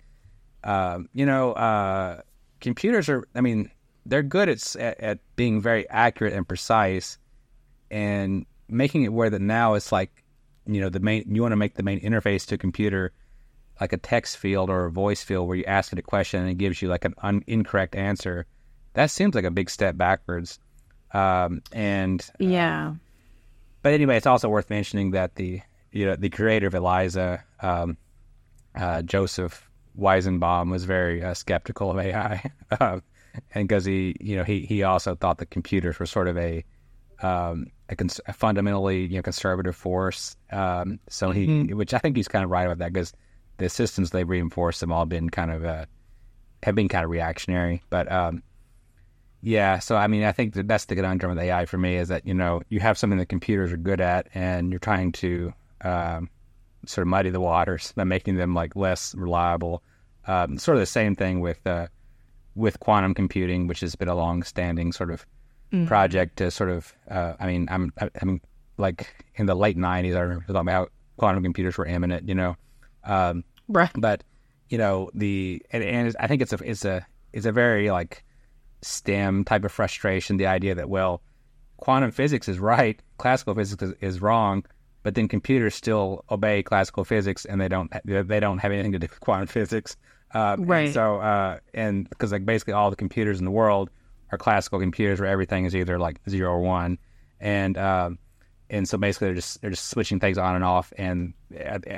um, you know uh, computers are. I mean, they're good at, at at being very accurate and precise, and making it where that now it's like you know the main you want to make the main interface to a computer like a text field or a voice field where you ask it a question and it gives you like an un- incorrect answer that seems like a big step backwards. Um, and yeah, but anyway it's also worth mentioning that the you know the creator of eliza um, uh, joseph weizenbaum was very uh, skeptical of ai [laughs] um, and because he you know he, he also thought that computers were sort of a um, a, cons- a fundamentally you know conservative force. Um, so he, which I think he's kind of right about that because the systems they reinforced have all been kind of uh, have been kind of reactionary. But um, yeah, so I mean, I think the that that's the conundrum with AI for me is that you know you have something that computers are good at, and you're trying to um, sort of muddy the waters by making them like less reliable. Um, sort of the same thing with uh, with quantum computing, which has been a long-standing sort of project to sort of. Uh, I mean, I'm I, I mean, like in the late '90s, I remember talking about how quantum computers were imminent. You know, um, right. but you know the and, and I think it's a it's a it's a very like STEM type of frustration. The idea that well, quantum physics is right, classical physics is, is wrong, but then computers still obey classical physics and they don't they don't have anything to do with [laughs] quantum physics. Um, Right. so uh, and because like basically all the computers in the world are classical computers where everything is either like zero or one, and um, and so basically they're just they're just switching things on and off, and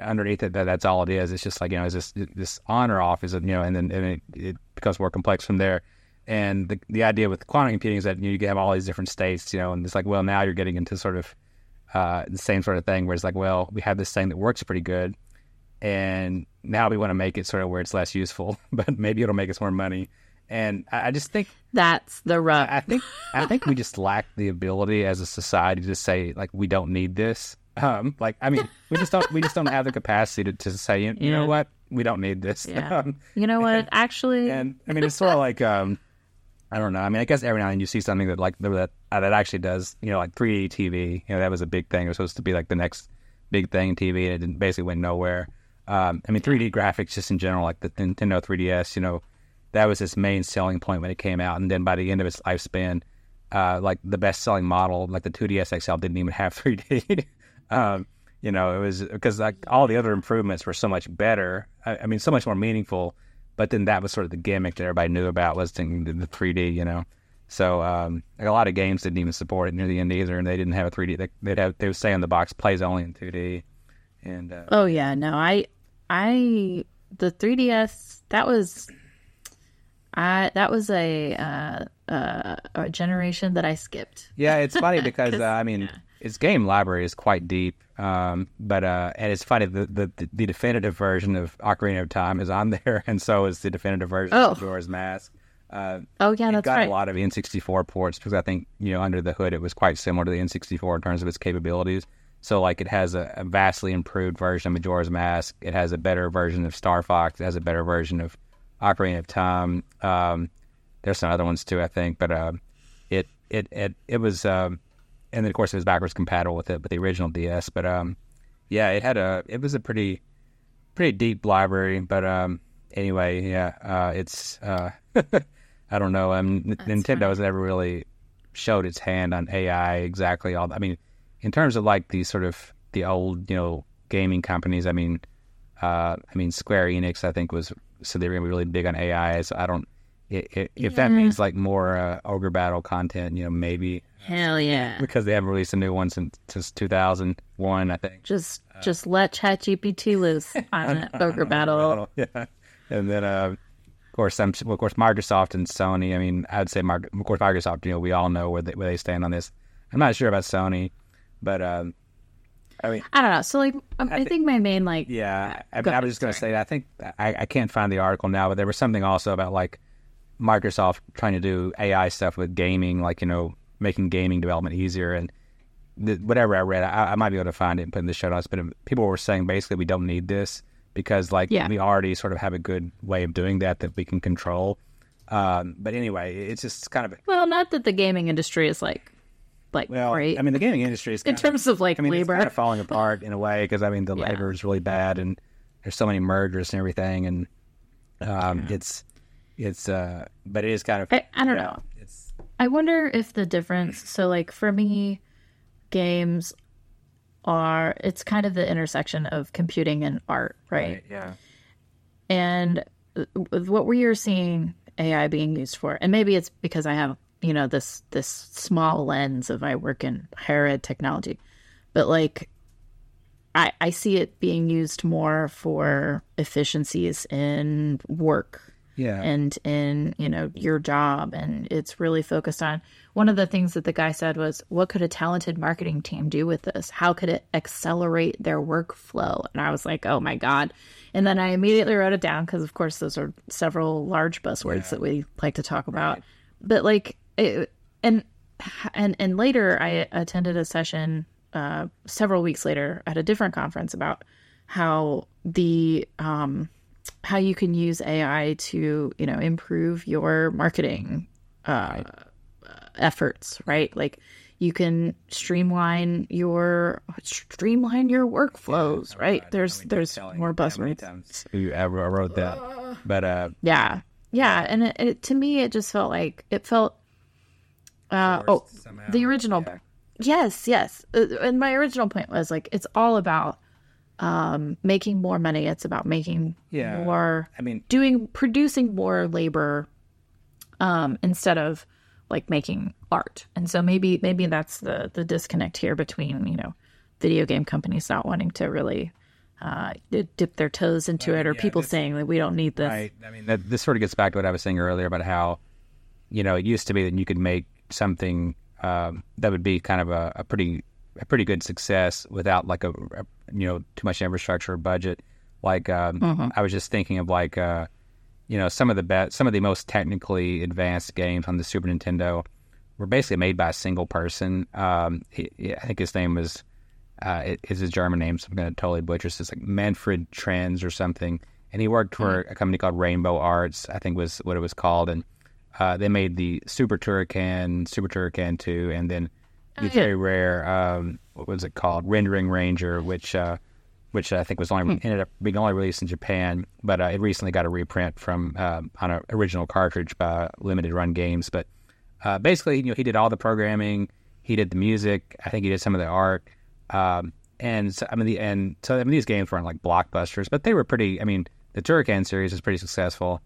underneath it, that, that's all it is. It's just like you know, is this this on or off? Is it you know, and then and it, it becomes more complex from there. And the the idea with quantum computing is that you, you have all these different states, you know, and it's like well now you're getting into sort of uh, the same sort of thing where it's like well we have this thing that works pretty good, and now we want to make it sort of where it's less useful, [laughs] but maybe it'll make us more money. And I, I just think That's the rub. I think I [laughs] think we just lack the ability as a society to say like we don't need this. Um, like I mean, we just don't we just don't have the capacity to, to say you, you know what we don't need this. Yeah. [laughs] Um, you know what? Actually, and I mean, it's sort of like um, I don't know. I mean, I guess every now and then you see something that like that uh, that actually does, you know, like 3D TV. You know, that was a big thing. It was supposed to be like the next big thing in TV, and it didn't, basically went nowhere. Um, I mean, 3D graphics just in general, like the Nintendo 3DS, you know, that was its main selling point when it came out, and then by the end of its lifespan, uh, like the best selling model, like the 2DS XL, didn't even have [laughs] 3D. um, you know, it was because like all the other improvements were so much better. I, I mean, so much more meaningful. But then that was sort of the gimmick that everybody knew about was the, the 3D. You know, so um, like a lot of games didn't even support it near the end either, and they didn't have a 3D. They, they'd have they would say on the box plays only in 2D, and uh, oh yeah, no, I, I, the 3ds that was, I that was a uh, uh, a generation that I skipped. Yeah, it's funny [laughs] because uh, I mean, its game library is quite deep. Um, but uh, and it's funny the, the the definitive version of Ocarina of Time is on [laughs] there, and so is the definitive version Oh. of Majora's Mask. Uh, Oh yeah, it that's got right. a lot of N64 ports because I think you know under the hood it was quite similar to the N64 in terms of its capabilities. So like it has a, a vastly improved version of Majora's Mask. It has a better version of Star Fox. It has a better version of Ocarina of Time. Um, there's some other ones too, I think, but uh, it it it it was, um, and then of course it was backwards compatible with it, with the original DS. But um, yeah, it had a it was a pretty pretty deep library. But um, anyway, yeah, uh, it's uh, [laughs] I don't know. Um, Nintendo has never really showed its hand on AI exactly. All I mean, in terms of like the sort of the old you know gaming companies. I mean, uh, I mean Square Enix I think was so they're gonna be really big on AI. So I don't. i i if that means like more uh, ogre battle content, you know, maybe Hell yeah. because they haven't released a new one since, since 2001, I think. Just just let ChatGPT loose [laughs] on an ogre battle. yeah. And then, uh, of course, some, well, of course, Microsoft and Sony. I mean, I'd say, Mar- of course, Microsoft. You know, we all know where they, where they stand on this. I'm not sure about Sony, but um, I mean, I don't know. So like, um, I, think my main like yeah. I, Go I was just going to say that. I think I, I can't find the article now, but there was something also about like Microsoft trying to do AI stuff with gaming, like you know, making gaming development easier and. The, whatever I read, I, I might be able to find it and put in the show notes. But people were saying basically we don't need this because like Yeah. we already sort of have a good way of doing that that we can control. Um, but anyway, it's just kind of well, not that the gaming industry is like like well. great I mean, the gaming industry is [laughs] in kind of, terms of like I mean, labor. it's kind of falling apart in a way because I mean the Yeah. labor is really bad and there's so many mergers and everything, and um, it's it's uh, but it is kind of I, I don't know. it's I wonder if the difference. So, like for me, games are it's kind of the intersection of computing and art, right? yeah And uh, what we are seeing AI being used for, and maybe it's because I have you know this this small lens of I work in higher ed technology, but like I I see it being used more for efficiencies in work yeah. and in you know your job. And it's really focused on one of the things that the guy said was what could a talented marketing team do with this? How could it accelerate their workflow? And i was like oh my god. And then i immediately wrote it down because of course those are several large buzzwords that we like to talk about. But like it, and and and later i attended a session uh several weeks later at a different conference about how the um how you can use AI to, you know, improve your marketing uh, efforts, right? Like you can streamline your streamline your workflows, right? There's there's more buzzwords. You I wrote I wrote that, but uh, Yeah, yeah, and it, it to me it just felt like it felt. Uh, oh, somehow, the original. Yes, yes, Uh, and my original point was like it's all about um making more money. It's about making Yeah. more I mean, doing producing more labor um instead of like making art and so maybe maybe that's the the disconnect here between you know video game companies not wanting to really uh dip their toes into it or yeah, people this- saying that we don't need this Right. I mean, that, this sort of gets back to what I was saying earlier about how, you know, it used to be that you could make something um, that would be kind of a, a pretty a pretty good success without like a, a you know too much infrastructure or budget. Like um, I was just thinking of like uh, you know some of the best, some of the most technically advanced games on the Super Nintendo were basically made by a single person. Um, he, he- I think his name was uh, it his German name, so I'm going to totally butcher this. Like Manfred Trenz or something. And he worked for a company called Rainbow Arts, I think was what it was called. And uh, they made the Super Turrican, Super Turrican 2, and then the yeah. very rare, um, what was it called? Rendering Ranger, which uh, which I think was only ended up being only released in Japan, but uh, it recently got a reprint from uh, on an original cartridge by Limited Run Games. But uh, basically, you know, he did all the programming, he did the music, I think he did some of the art, um, and so, I mean, the and so I mean, these games weren't like blockbusters, but they were pretty. I mean, the Turrican series is pretty successful,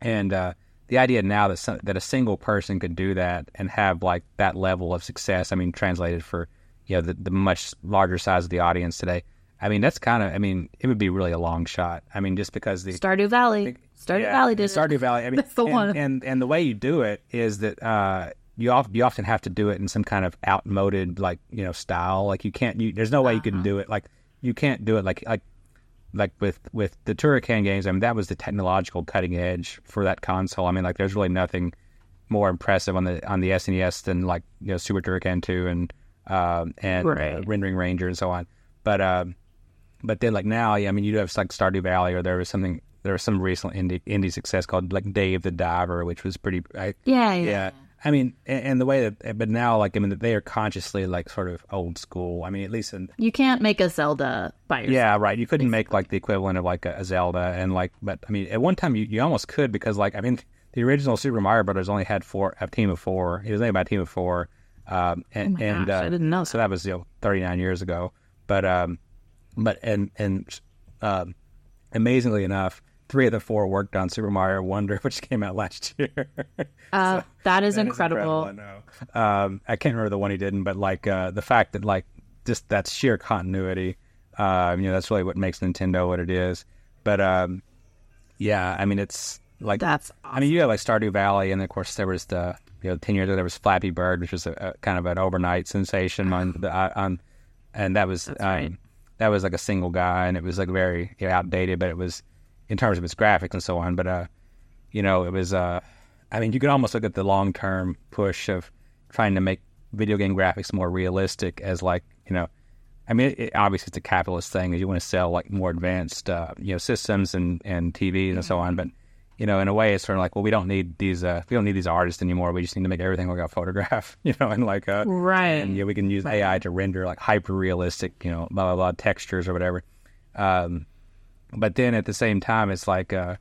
and uh, the idea now that some, that a single person could do that and have like that level of success, I mean, translated for you know the, the much larger size of the audience today. I mean, that's kind of. I mean, it would be really a long shot. I mean, just because the Stardew Valley. Stardew yeah, Valley did it. Stardew Valley. I mean, [laughs] That's the and, one. And and the way you do it is that uh, you off, you often have to do it in some kind of outmoded like you know style. Like you can't. You, there's no way you Uh-huh. can do it like you can't do it like like like with with the Turrican games. I mean, that was the technological cutting edge for that console. I mean, like there's really nothing more impressive on the on the SNES than like you know Super Turrican two and um, and uh, Rendering Ranger and so on. But um, but then like now, yeah, I mean, you do have like Stardew Valley, or there was something, there was some recent indie indie success called like Dave the Diver, which was pretty, I, Yeah, yeah. yeah. I mean, and, the way that, but now like I mean, they are consciously like sort of old school. I mean, at least in You can't make a Zelda by yourself. yeah, right. You couldn't make like the equivalent of like a, a Zelda, and like, but I mean, at one time you, you almost could because like I mean, the original Super Mario Brothers only had four a team of four. It was only about a team of four, um, and Oh and gosh, uh, I didn't know That. so that was you know thirty nine years ago. But um, but and and um, amazingly enough, three of the four worked on Super Mario Wonder, [laughs] which came out last year. [laughs] Uh, that is That is incredible. I. Um, I can't remember the one he didn't, but like uh, the fact that like just that sheer continuity, uh, you know, that's really what makes Nintendo what it is. But um, yeah, I mean, it's like That's I mean, you have like Stardew Valley, and of course there was the you know ten years ago there was Flappy Bird, which was a, a kind of an overnight sensation on the uh, on, and that was um, right. that was like a single guy, and it was like very you know, outdated, but it was in terms of its graphics and so on. But uh, you know, it was uh, I mean, you could almost look at the long term push of trying to make video game graphics more realistic as like you know. I mean, it, obviously, it's a capitalist thing. You want to sell like more advanced, uh, you know, systems and and TVs and so on. But you know, in a way, it's sort of like, well, we don't need these, uh, we don't need these artists anymore. We just need to make everything look like a photograph, [laughs] you know, and like, uh, Right. and yeah, we can use AI to render like hyper realistic, you know, blah blah blah textures or whatever. Um, but then at the same time, it's like, uh,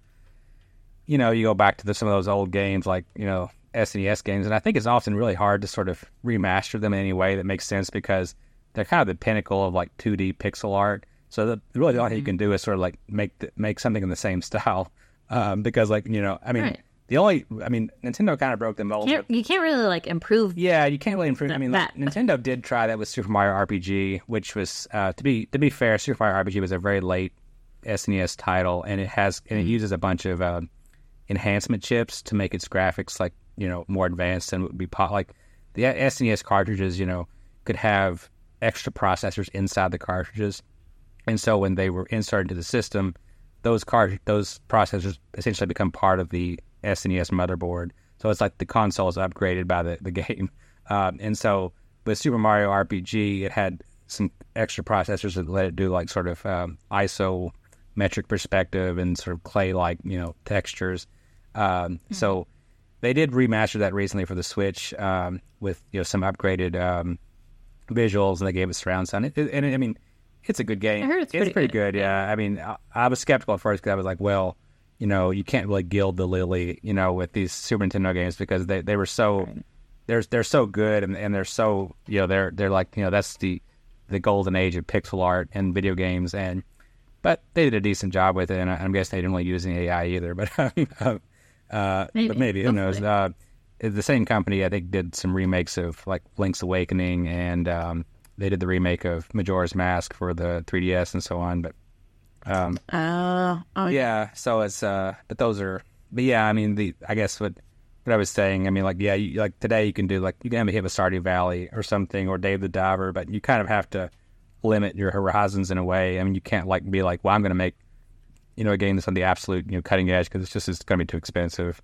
you know, you go back to the, some of those old games, like you know, SNES games, and I think it's often really hard to sort of remaster them in any way that makes sense because they're kind of the pinnacle of like 2D pixel art. So the, really, the only thing you can do is sort of like make the, make something in the same [laughs] style, um, because like you know, I mean, Right. the only, I mean, Nintendo kind of broke the mold. Can't, you can't really like improve. Yeah, you can't really improve. I mean, like, Nintendo did try that with Super Mario RPG, which was uh, to be to be fair, Super Mario RPG was a very late SNES title, and it has and it uses a bunch of uh, enhancement chips to make its graphics like you know more advanced than would be po- like the SNES cartridges. You know, could have extra processors inside the cartridges, and so when they were inserted into the system, those card those processors essentially become part of the SNES motherboard. So it's like the console is upgraded by the the game, [laughs] um, and so with Super Mario RPG, it had some extra processors that let it do like sort of um, isometric perspective and sort of clay like you know textures. Um, So they did remaster that recently for the Switch um, with you know some upgraded um, visuals, and they gave it surround sound. It, it- and it, I mean, it's a good game. I heard it's pretty good. Yeah, I mean, I, I was skeptical at first because I was like, well, you know, you can't really gild the lily, you know, with these Super Nintendo games because they, they were so they're they're so good and, and they're so you know they're they're like you know that's the the golden age of pixel art and video games and but they did a decent job with it and I, I'm guessing they didn't really use any AI either [laughs] but uh, uh, Maybe. but maybe. who knows? Uh, the same company I think did some remakes of like Link's Awakening and um, they did the remake of Majora's Mask for the 3DS and so on but um, Uh, oh, yeah. so it's uh but those are but yeah i mean the i guess what what i was saying i mean like yeah you, like today you can do like you can have a hit with stardew valley or something or dave the diver but you kind of have to limit your horizons in a way i mean you can't like be like well i'm going to make you know, getting this on the absolute you know cutting edge because it's just it's going to be too expensive.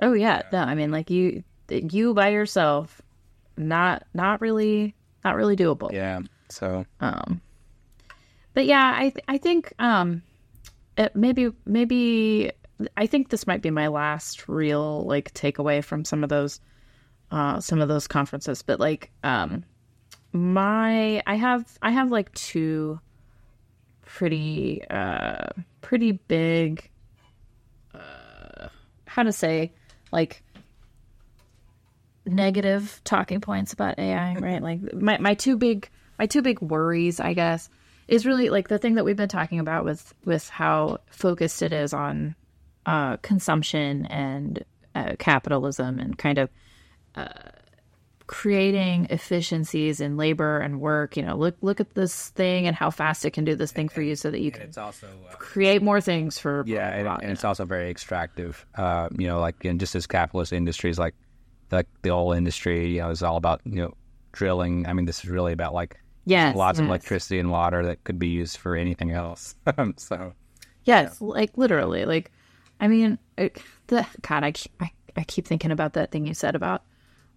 Oh yeah, no, I mean like you you by yourself, not not really not really doable. Yeah. So Um, but yeah, I th- I think um, it, maybe maybe I think this might be my last real like takeaway from some of those uh some of those conferences. But like um, my I have I have like two pretty uh pretty big uh how to say like negative talking points about AI, [laughs] right? Like my, my two big my two big worries, I guess, is really like the thing that we've been talking about with with how focused it is on uh, consumption and uh, capitalism and kind of uh, creating efficiencies in labor and work. You know, look look at this thing and how fast it can do this thing for you, so that you can it's also create more things for yeah, and, and it's also very extractive. Uh, you know, like in just as capitalist industries, like like the oil industry, you know, is all about you know drilling. I mean, this is really about like yes, lots of electricity and water that could be used for anything else. [laughs] so Yes, like literally. Like, I mean, it, the God, I, I I keep thinking about that thing you said about.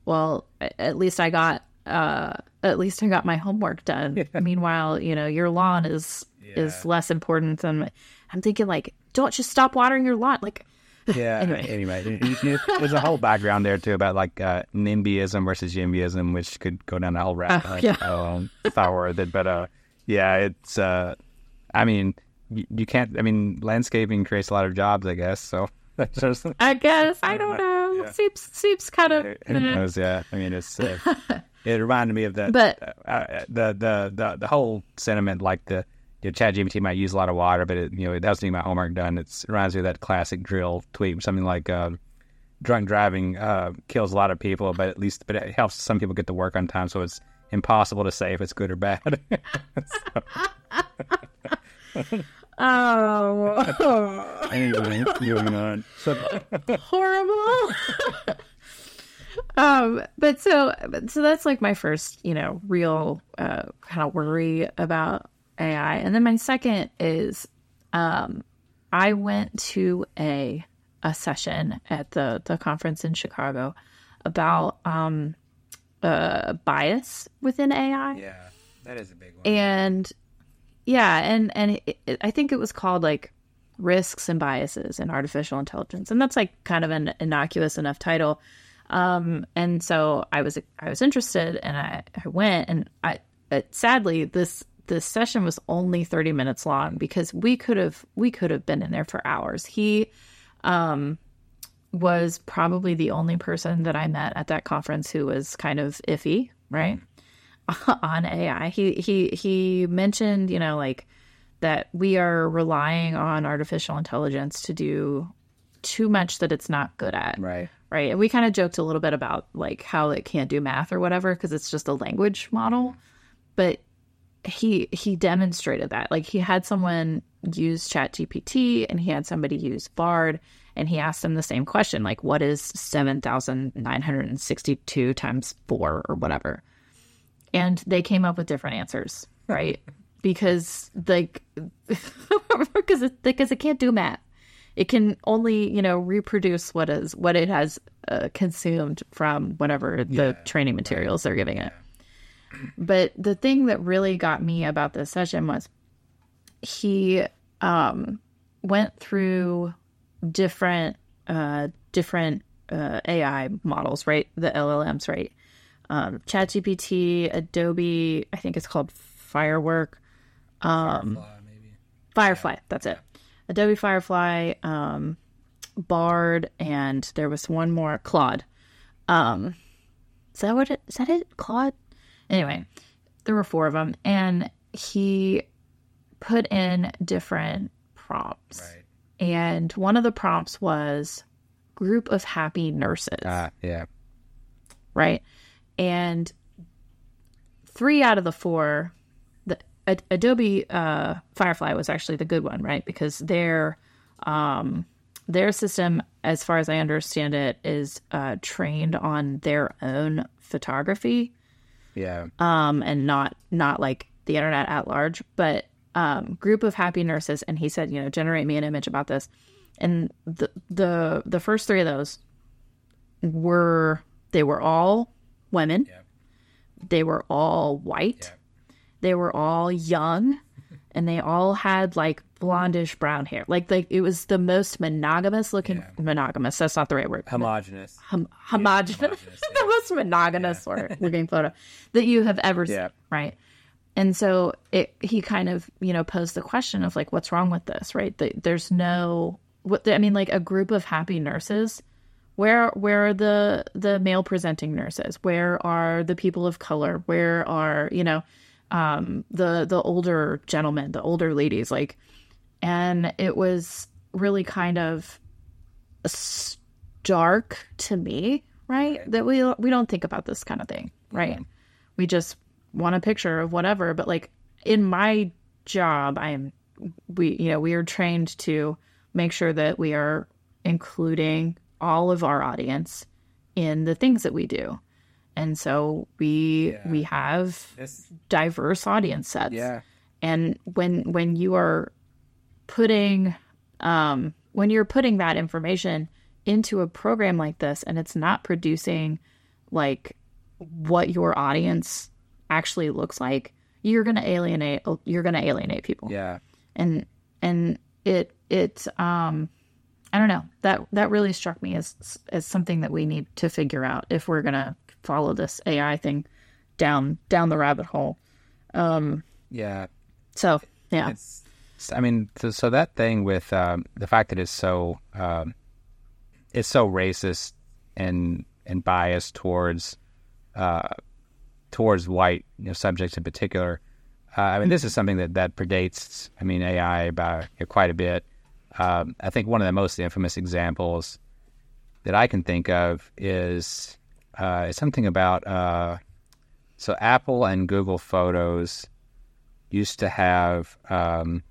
Well, at least I got uh at least I got my homework done. [laughs] Meanwhile, you know, your lawn is is less important than. I'm thinking like, don't just stop watering your lawn. Like, [laughs] yeah. Anyway. anyway, there's a whole background there too about like uh, NIMBYism versus YIMBYism, which could go down the whole rabbit hole. yeah. Um, not worth it, but uh, yeah, it's. Uh, I mean, you, you can't. I mean, landscaping creates a lot of jobs, I guess. So [laughs] just. I guess I don't know. Seems seems kind of. Who knows? Yeah, I mean, it's. Uh, [laughs] it reminded me of that. But- uh, the, the the the whole sentiment, like the you know, ChatGPT might use a lot of water, but it, you know, it doesn't need my homework done. It's, it reminds me of that classic dril tweet, something like. Um, Drunk driving uh, kills a lot of people, but at least, but it helps some people get to work on time. So it's impossible to say if it's good or bad. [laughs] [laughs] Oh, anyway, moving on. So, horrible. [laughs] um, but so, so that's like my first, you know, real uh, kind of worry about AI, and then my second is, um, I went to a a session at the the conference in Chicago about um, uh, bias within AI yeah, that is a big one. and yeah and and it, it, i think it was called like risks and biases in artificial intelligence and that's like kind of an innocuous enough title. Um and so i was i was interested and i i went and i uh, sadly this this session was only 30 minutes long because we could have we could have been in there for hours. He um was probably the only person that i met at that conference who was kind of iffy right [laughs] on AI. He he he mentioned, you know, like that we are relying on artificial intelligence to do too much that it's not good at. Right. Right. And we kind of joked a little bit about like how it can't do math or whatever because it's just a language model. But he he demonstrated that. Like he had someone use ChatGPT and he had somebody use Bard and he asked them the same question, like what is seven thousand nine hundred and sixty two times four or whatever and they came up with different answers, [laughs] right? because like [laughs] because it because it can't do math. It can only you know reproduce what is what it has uh, consumed from whatever the training materials they're giving it. But the thing that really got me about this session was he um, went through different uh, different uh, AI models, right? The LLMs, right? Um, ChatGPT, Adobe, I think it's called Firework, um, Firefly. That's it. Adobe Firefly, um, Bard, and there was one more, Claude. Um, is that what it? Is that it? Claude. Anyway, there were four of them, and he put in different prompts. Right. And one of the prompts was group of happy nurses, Ah, yeah. right? And three out of the four, the Ad- Adobe uh, Firefly was actually the good one, right? Because their um, their system, as far as I understand it, is uh, trained on their own photography Yeah. um, and not not like the internet at large. But um, group of happy nurses, and he said, you know, generate me an image about this. And the the the first three of those were they were all women. Yeah. They were all white. They were all young, [laughs] and they all had like blondish brown hair. Like like it was the most monogamous looking monogamous. That's not the right word. Homogenous. Hom- homogenous, homogenous, [laughs] the most monogamous looking photo that you have ever seen, right? And so it, he kind of, you know, posed the question of like, what's wrong with this, right? The, there's no, what I mean, like a group of happy nurses. Where where are the the male presenting nurses? Where are the people of color? Where are you know um, the the older gentlemen, the older ladies? Like, and it was really kind of stark to me, right? That we we don't think about this kind of thing, right? We just want a picture of whatever, but like in my job, I'm we you know, we are trained to make sure that we are including all of our audience in the things that we do. And so we we have This, diverse audience sets yeah. and when when you are putting um when you're putting that information into a program like this and it's not producing like what your audience actually looks like you're going to alienate you're going to alienate people Yeah. and and it it um i don't know that that really struck me as as something that we need to figure out if we're going to follow this ai thing down down the rabbit hole Yeah. so yeah It's, I mean, so, so that thing with um, the fact that it's so um, it's so racist and and biased towards uh, towards white you know, subjects in particular. Uh, I mean, this is something that that predates. I mean, AI by you know, quite a bit. Um, I think one of the most infamous examples that I can think of is uh, something about uh, so Apple and Google Photos used to have. Um,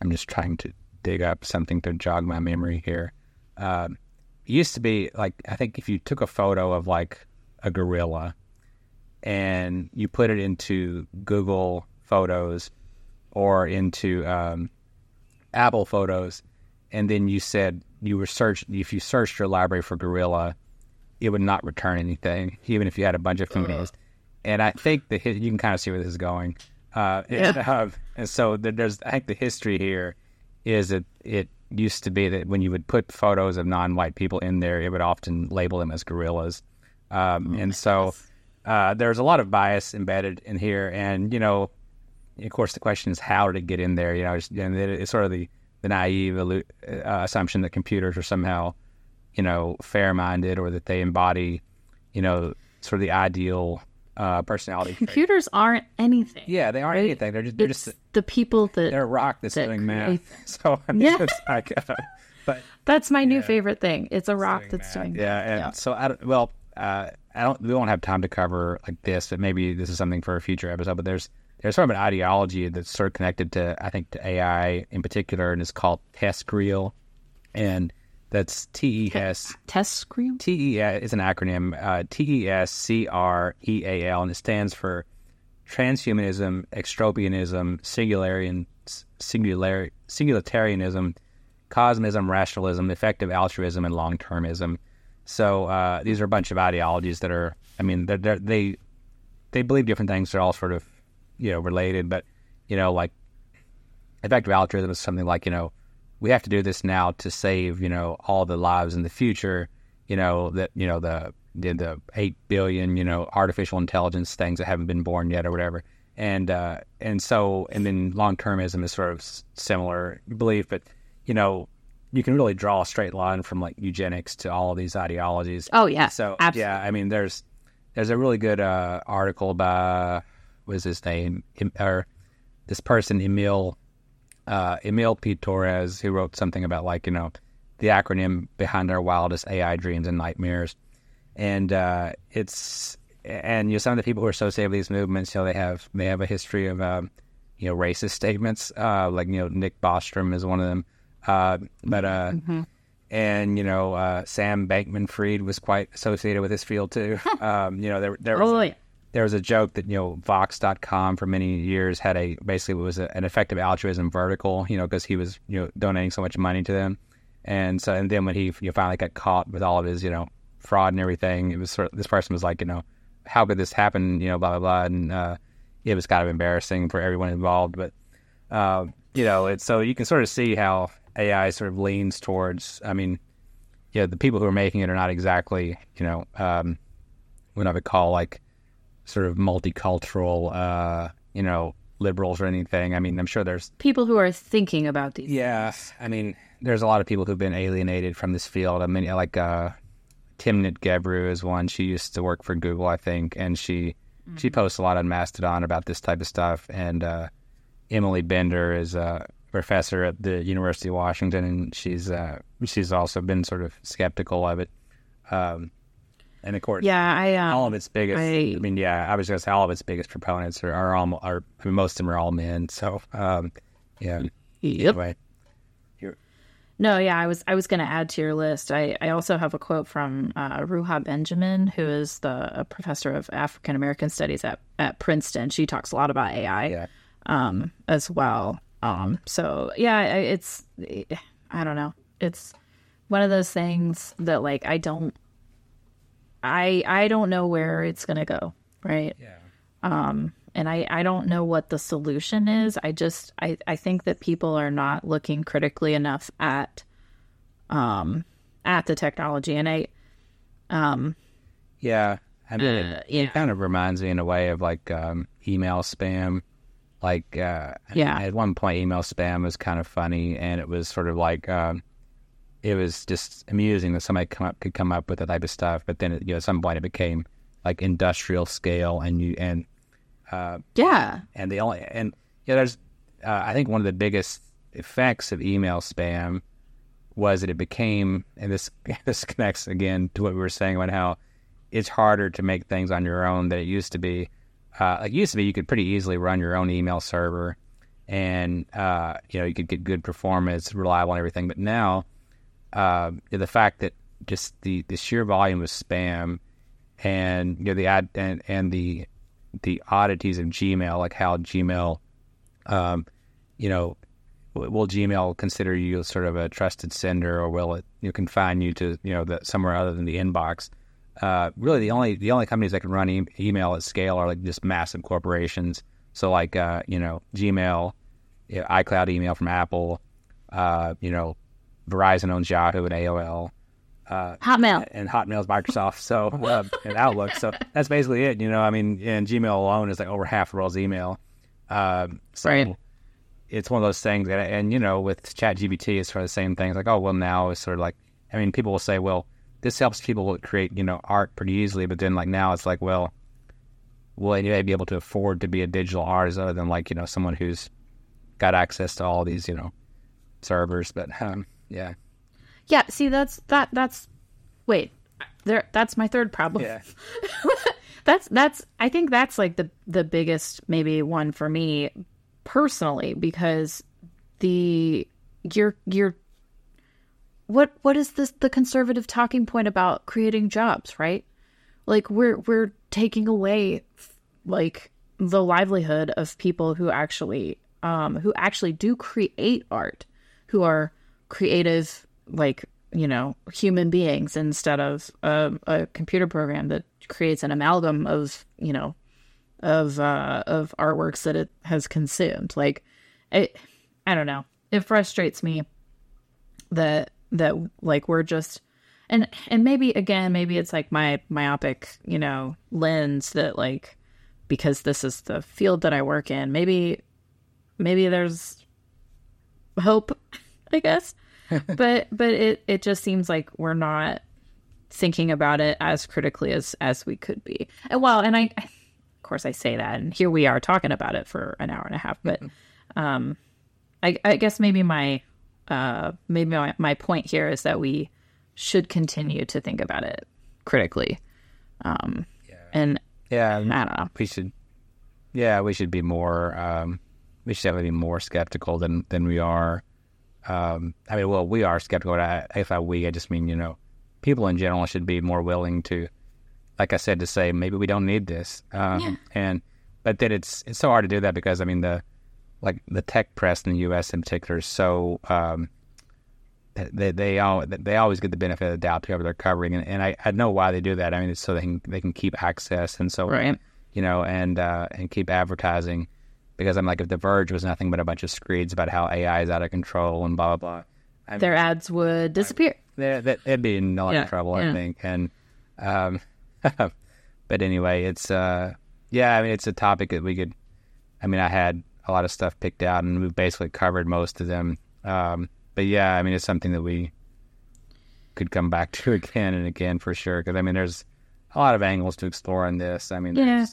I'm just trying to dig up something to jog my memory here. Um, it used to be like I think if you took a photo of like a gorilla and you put it into Google Photos or into um, Apple Photos, and then you said you were searched. if you searched your library for gorilla, it would not return anything, even if you had a bunch of photos. And I think the you can kind of see where this is going. Uh, it- uh, [laughs] and so there's I think the history here is that it used to be that when you would put photos of non-white people in there, it would often label them as gorillas. Um, and so uh, there's a lot of bias embedded in here, and you know, of course, the question is how did it get in there? You know, it's, and it's sort of the the naive uh, assumption that computers are somehow, you know, fair-minded or that they embody, you know, sort of the ideal uh, personality. trait. computers aren't anything. Yeah, they aren't anything. They're just they're It's just the people that they're a rock that's that doing math. [laughs] So I mean, Yeah. like, uh, but [laughs] that's my new favorite thing. It's a rock that's doing yeah, and Yeah. so I don't, well, uh, I don't. We won't have time to cover like this, but maybe this is something for a future episode. But there's there's sort of an ideology that's sort of connected to I think to AI in particular, and it's called TESCREAL, and that's T E S test screen. T E S is an acronym. Uh, T E S C R E A L, and it stands for transhumanism, extropianism, singularian, singular, singularitarianism, cosmism, rationalism, effective altruism, and long termism. So uh, these are a bunch of ideologies that are, I mean, they're, they're, they they believe different things. They're all sort of, you know, related. But you know, like effective altruism is something like, you know, we have to do this now to save, you know, all the lives in the future. You know that you know the the, the eight billion, you know, artificial intelligence things that haven't been born yet or whatever. And uh, and so and then long termism is sort of similar belief, but you know, you can really draw a straight line from like eugenics to all of these ideologies. Oh yeah. So absolutely. yeah, I mean, there's there's a really good uh, article by what is his name or this person Emil uh, Émile P. Torres who wrote something about like you know the acronym behind our wildest AI dreams and nightmares, and uh, it's and you know some of the people who are associated with these movements, you know, they have they have a history of um, you know racist statements, uh, like you know Nick Bostrom is one of them, uh, but uh, and you know uh, Sam Bankman Fried was quite associated with this field too. um, you know there there was Oh yeah. There was a joke that you know Vox.com for many years had a basically was a, an effective altruism vertical, you know, because he was you know donating so much money to them, and so and then when he you know, finally got caught with all of his you know fraud and everything, it was sort of, this person was like you know how could this happen, you know, blah blah blah, and uh, it was kind of embarrassing for everyone involved, but uh, you know, it's so you can sort of see how AI sort of leans towards. I mean, yeah, the people who are making it are not exactly you know um, what I would call like sort of multicultural, uh, you know, liberals or anything. I mean, I'm sure there's people who are thinking about these. Yeah, I mean, there's a lot of people who've been alienated from this field. I mean, like uh, Timnit Gebru is one. She used to work for Google, I think, and she mm-hmm. she posts a lot on Mastodon about this type of stuff. And uh, Emily Bender is a professor at the University of Washington, and she's uh, she's also been sort of skeptical of it. Um, and of course, yeah, I um, all of its biggest. I, I, mean, yeah, I was going to say all of its biggest proponents are, are all are. I mean, most of them are all men. So, um, yeah. Yep. Anyway, no, yeah, I was I was going to add to your list. I, I also have a quote from uh, Ruha Benjamin, who is the professor of African American Studies at, at Princeton. She talks a lot about AI yeah. um, as well. Um, so yeah, it's I don't know. It's one of those things that like I don't I I don't know where it's gonna go, right? Yeah. Um, and I I don't know what the solution is. I just I I think that people are not looking critically enough at um at the technology, and I um yeah. I mean, uh, it, yeah. it kind of reminds me in a way of like um, email spam. Like, uh, yeah. At one point, email spam was kind of funny, and it was sort of like um, it was just amusing that somebody come up could come up with that type of stuff. But then, you know, at some point, it became like industrial scale, and you and uh, yeah, and the only and yeah, there's uh, I think one of the biggest effects of email spam was that it became, and this [laughs] this connects again to what we were saying about how it's harder to make things on your own than it used to be. Uh, like used to be, you could pretty easily run your own email server, and uh, you know you could get good performance, reliable, and everything. But now uh, the fact that just the, the sheer volume of spam and you know the ad and, and the the oddities of Gmail, like how Gmail, um, you know, will Gmail consider you sort of a trusted sender, or will it you know, confine you to you know the, somewhere other than the inbox? Uh, really, the only the only companies that can run e- email at scale are like just massive corporations. So like uh, you know Gmail, you know, iCloud email from Apple, uh, you know Verizon owns Yahoo and AOL. Uh, Hotmail and Hotmail's Microsoft, so uh, [laughs] and Outlook. So that's basically it. You know, I mean, and Gmail alone is like over half the world's email. Um, so right. It's one of those things, that, and you know, with ChatGPT, it's sort of the same things. Like, oh, well, now it's sort of like, I mean, people will say, well, this helps people create, you know, art pretty easily, but then like now it's like, well, will anybody be able to afford to be a digital artist other than like, you know, someone who's got access to all these, you know, servers? But um, yeah. Yeah, see that's that that's wait. There that's my third problem. Yeah. [laughs] that's that's I think that's like the the biggest maybe one for me personally because the you're you're what what is this the conservative talking point about creating jobs, right? Like we're we're taking away like the livelihood of people who actually um who actually do create art, who are creative, like, you know, human beings instead of a, a computer program that creates an amalgam of, you know, of, uh, of artworks that it has consumed. Like, it, I don't know. It frustrates me that, that, like, we're just, and, and maybe, again, maybe it's like my myopic, you know, lens that, like, because this is the field that I work in, maybe, maybe there's hope [laughs] I guess. [laughs] but but it it just seems like we're not thinking about it as critically as as we could be. And well, and I of course I say that and here we are talking about it for an hour and a half, but [laughs] um I I guess maybe my uh maybe my, my point here is that we should continue to think about it critically. Um yeah. and yeah, I don't know. We should yeah, we should be more um we should definitely be more skeptical than than we are um, I mean, well, we are skeptical. I, if I we, I just mean you know, people in general should be more willing to like I said, to say maybe we don't need this. Um, Yeah. And but then it's it's so hard to do that because I mean the like the tech press in the U.S. in particular is so um, they they all they always get the benefit of the doubt to whoever they're covering, and, and I, I know why they do that. I mean, it's so they can they can keep access and so Right. you know, and uh, and keep advertising because I'm like if The Verge was nothing but a bunch of screeds about how AI is out of control and blah blah blah. Their ads would disappear. That that it'd be in a lot Yeah, of trouble, yeah. I think. And um, [laughs] but anyway, it's uh, yeah. I mean, it's a topic that we could. I mean, I had a lot of stuff picked out, and we've basically covered most of them. Um, but yeah, I mean, it's something that we could come back [laughs] to again and again for sure. Because I mean, there's a lot of angles to explore on this. I mean, Yeah.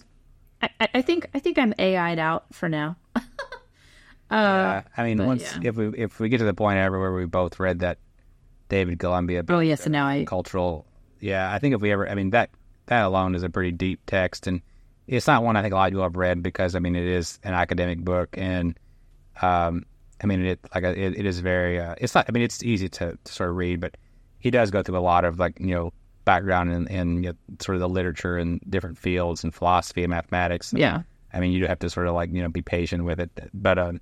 I, I- think I think I'm AI'd out for now. [laughs] uh, Yeah, I mean, once yeah. if we if we get to the point ever where we both read that David Golumbia oh yes, and now I cultural, yeah, I think if we ever, I mean that that alone is a pretty deep text, and it's not one I think a lot of people have read because I mean it is an academic book, and um, I mean it like it, it is very, uh, it's not, I mean it's easy to, to sort of read, but he does go through a lot of like you know background in, in you know, sort of the literature and different fields and philosophy and mathematics. yeah I mean, you do have to sort of like you know be patient with it. But um,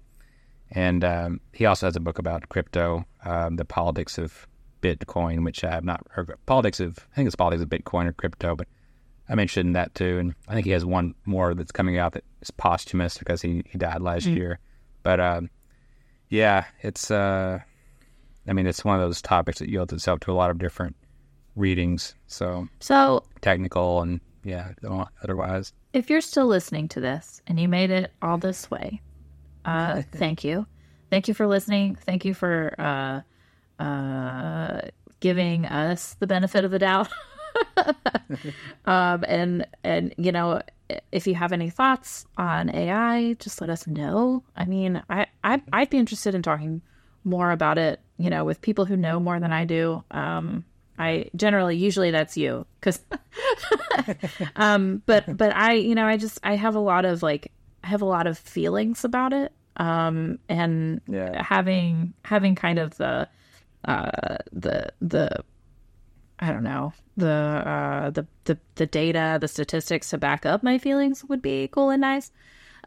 and um, he also has a book about crypto, um, the politics of Bitcoin, which I have not heard. Politics of I think it's politics of Bitcoin or crypto, but I'm interested in that too. And I think he has one more that's coming out that is posthumous because he, he died last year. But um, yeah, it's uh, I mean, it's one of those topics that yields itself to a lot of different readings. So So technical and yeah, otherwise. if you're still listening to this and you made it all this way, uh, [laughs] thank you. Thank you for listening. Thank you for uh, uh, giving us the benefit of the doubt. [laughs] um, and and you know, if you have any thoughts on AI, just let us know. I mean, I, I I'd be interested in talking more about it. You know, with people who know more than I do. Um, I generally, usually that's you, because [laughs] um but but i you know i just i have a lot of like i have a lot of feelings about it um and Yeah. having having kind of the uh the the i don't know the uh the the, the data the statistics to back up my feelings would be cool and nice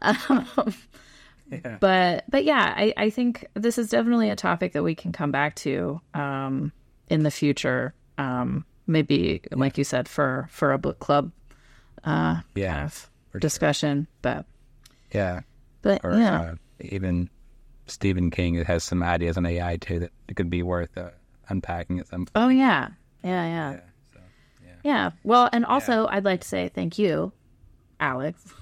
um, [laughs] but but yeah i i think this is definitely a topic that we can come back to um in the future um maybe like you said for for a book club uh Yeah, kind of discussion but yeah. but or yeah. uh, even Stephen King has some ideas on AI too that it could be worth uh, unpacking at some point. oh yeah yeah. Yeah yeah, well and also i'd like to say thank you alex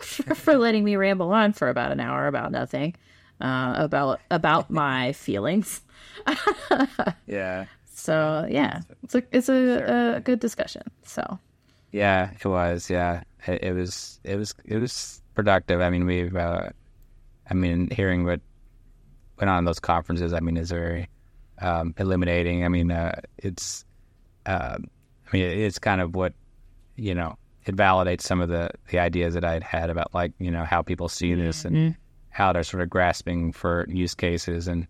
for, [laughs] for letting me ramble on for about an hour about nothing uh about about [laughs] my feelings [laughs] Yeah, so yeah it's a it's a, a good discussion so yeah, it was. Yeah, it, it was. It was. It was productive. I mean, we've. Uh, I mean, hearing what went on in those conferences. I mean, is very um, eliminating. I mean, uh, it's. Uh, I mean, it's kind of what you know. It validates some of the the ideas that I had had about like you know how people see this and how they're sort of grasping for use cases and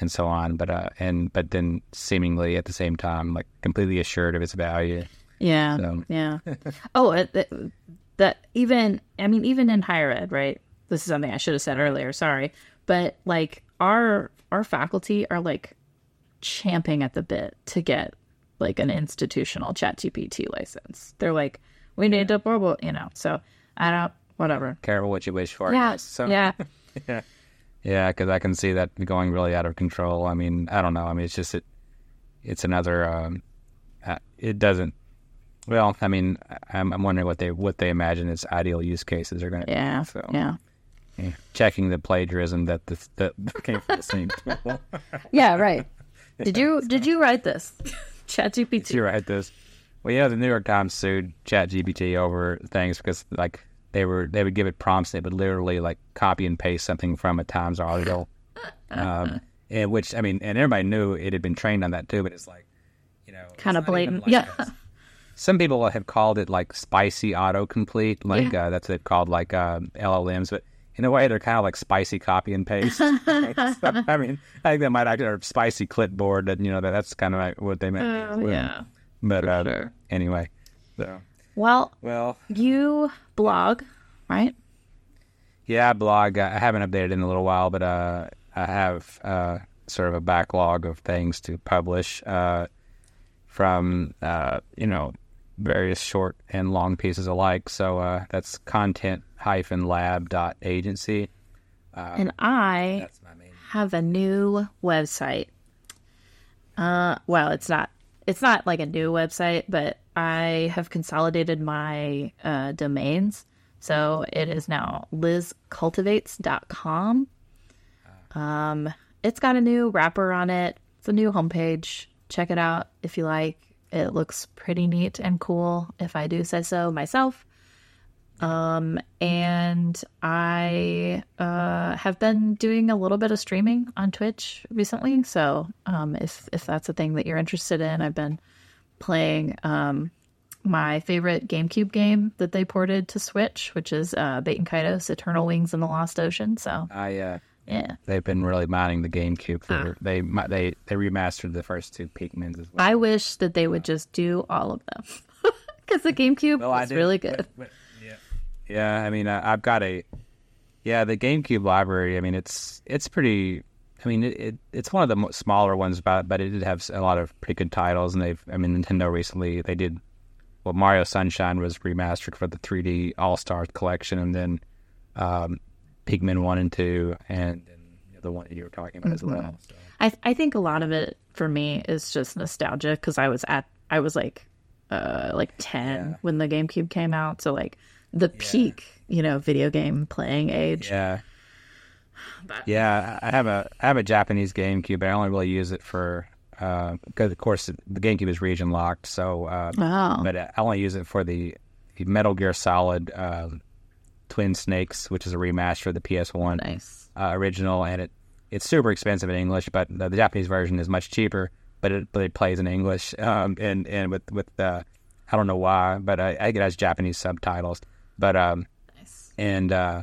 and so on. But uh, and but then seemingly at the same time like completely assured of its value. Yeah. So- Yeah. [laughs] oh, that, that even I mean even in higher ed, right? This is something I should have said earlier. Sorry, but like our our faculty are like champing at the bit to get like an institutional chat gpt license they're like we need to blah, you know so i don't whatever Careful what you wish for. Yeah. [laughs] So, yeah [laughs] Yeah, because I can see that going really out of control. I mean, I don't know. I mean, it's just it. It's another. Um, uh, it doesn't. Well, I mean, I'm, I'm wondering what they what they imagine its ideal use cases are going to yeah be. So, yeah yeah. checking the plagiarism that the, that came from the same people. [laughs] yeah right did you did you write this chat gpt you write. This. Well, yeah, the New York Times sued ChatGPT over things because like they were they would give it prompts. They would literally like copy and paste something from a Times article, um, and which I mean, and everybody knew it had been trained on that too. But it's like, you know, not even blatant. like Yeah. a- some people have called it like spicy autocomplete, like uh, that's what they've called like uh, LLMs, but. In a way, they're kind of like spicy copy and paste. [laughs] So, I mean, I think that might actually or spicy clipboard. That you know, that that's kind of like what they meant. well. Oh, yeah But uh, sure. anyway, So, Well, well, you blog, right? yeah, I blog. I haven't updated in a little while, but uh, I have uh, sort of a backlog of things to publish uh, from uh, you know various short and long pieces alike. So uh, that's content hyphen lab dot agency. and I That's my main. have a new website. Uh, well, it's not. It's not like a new website, but I have consolidated my uh, domains. So it is now lizcultivates.com. Um, it's got a new wrapper on it. It's a new homepage. Check it out if you like. It looks pretty neat and cool, if I do say so myself. Um, and I uh, have been doing a little bit of streaming on Twitch recently. So um, if if that's a thing that you're interested in, I've been playing um, my favorite GameCube game that they ported to Switch, which is uh, Baten Kaitos: Eternal Wings and the Lost Ocean. So I uh, yeah, they've been really mining the GameCube Ah. for they they they remastered the first two Pikmins as well. I wish that they would just do all of them [laughs] because the GameCube Well, was really good. yeah, yeah. I mean, uh, I've got a yeah the GameCube library. I mean, it's it's pretty. I mean, it, it it's one of the smaller ones, but but it did have a lot of pretty good titles, and they've. I mean, Nintendo recently they did. Well, Mario Sunshine was remastered for the 3D All Stars collection, and then um, Pikmin one and two, and, and the one that you were talking about as well. So. I I think a lot of it for me is just nostalgia because I was at I was like uh like ten Yeah. when the GameCube came out, so like the peak you know video game playing age. Yeah. [laughs] Yeah, I have a I have a Japanese GameCube, but I only really use it for because of course the GameCube is region locked. So, uh, Wow. but I only use it for the, the Metal Gear Solid uh, Twin Snakes, which is a remaster of the PS1 nice. uh, original, and it it's super expensive in English, but the, the Japanese version is much cheaper. But it but it plays in English, [laughs] um, and and with with uh, I don't know why, but I, I think it has Japanese subtitles. But um, Nice. and uh,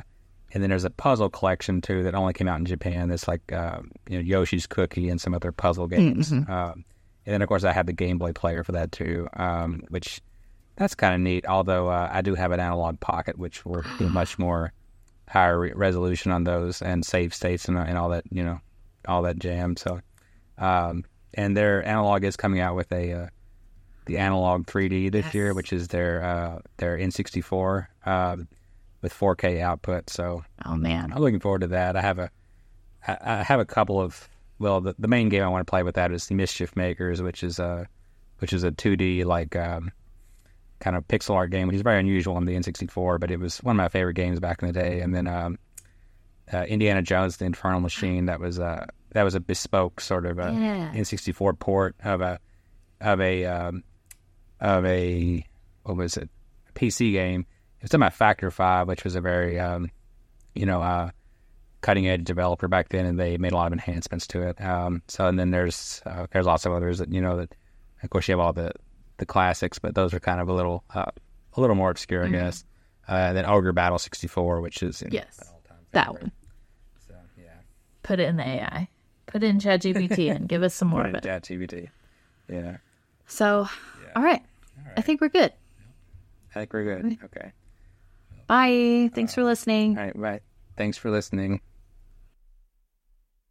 and then there's a puzzle collection too that only came out in Japan. That's like uh, you know Yoshi's Cookie and some other puzzle games. Um, and then of course I have the Game Boy player for that too, um, which that's kind of neat. Although uh, I do have an Analogue Pocket, which will be [gasps] much more higher re- resolution on those and save states and, and all that you know all that jam. So um, and their Analogue is coming out with a uh, the Analogue 3D this year, which is their uh, their N64 um, with 4K output. So Oh man. I'm looking forward to that. I have a I, I have a couple of well, the, the main game I want to play with that is the Mischief Makers, which is a which is a 2D like um, kind of pixel art game, which is very unusual on the N64, but it was one of my favorite games back in the day. And then um, uh, Indiana Jones: The Infernal Machine. That was a that was a bespoke sort of a Yeah. N64 port of a of a um, of a what was it PC game. It was done by Factor Five, which was a very um, you know uh, cutting edge developer back then, and they made a lot of enhancements to it. Um, so and then there's uh, there's lots of others that you know that of course you have all the the classics, but those are kind of a little uh, a little more obscure, I guess. Uh, then Ogre Battle '64, which is know, Yes. That one. So yeah, Put it in the AI. Put it in ChatGPT [laughs] and give us some more of it. Chat TBT. Yeah, So, all right. I think we're good. I think we're good. Okay. Bye. Thanks for listening. All right. Bye. Thanks for listening.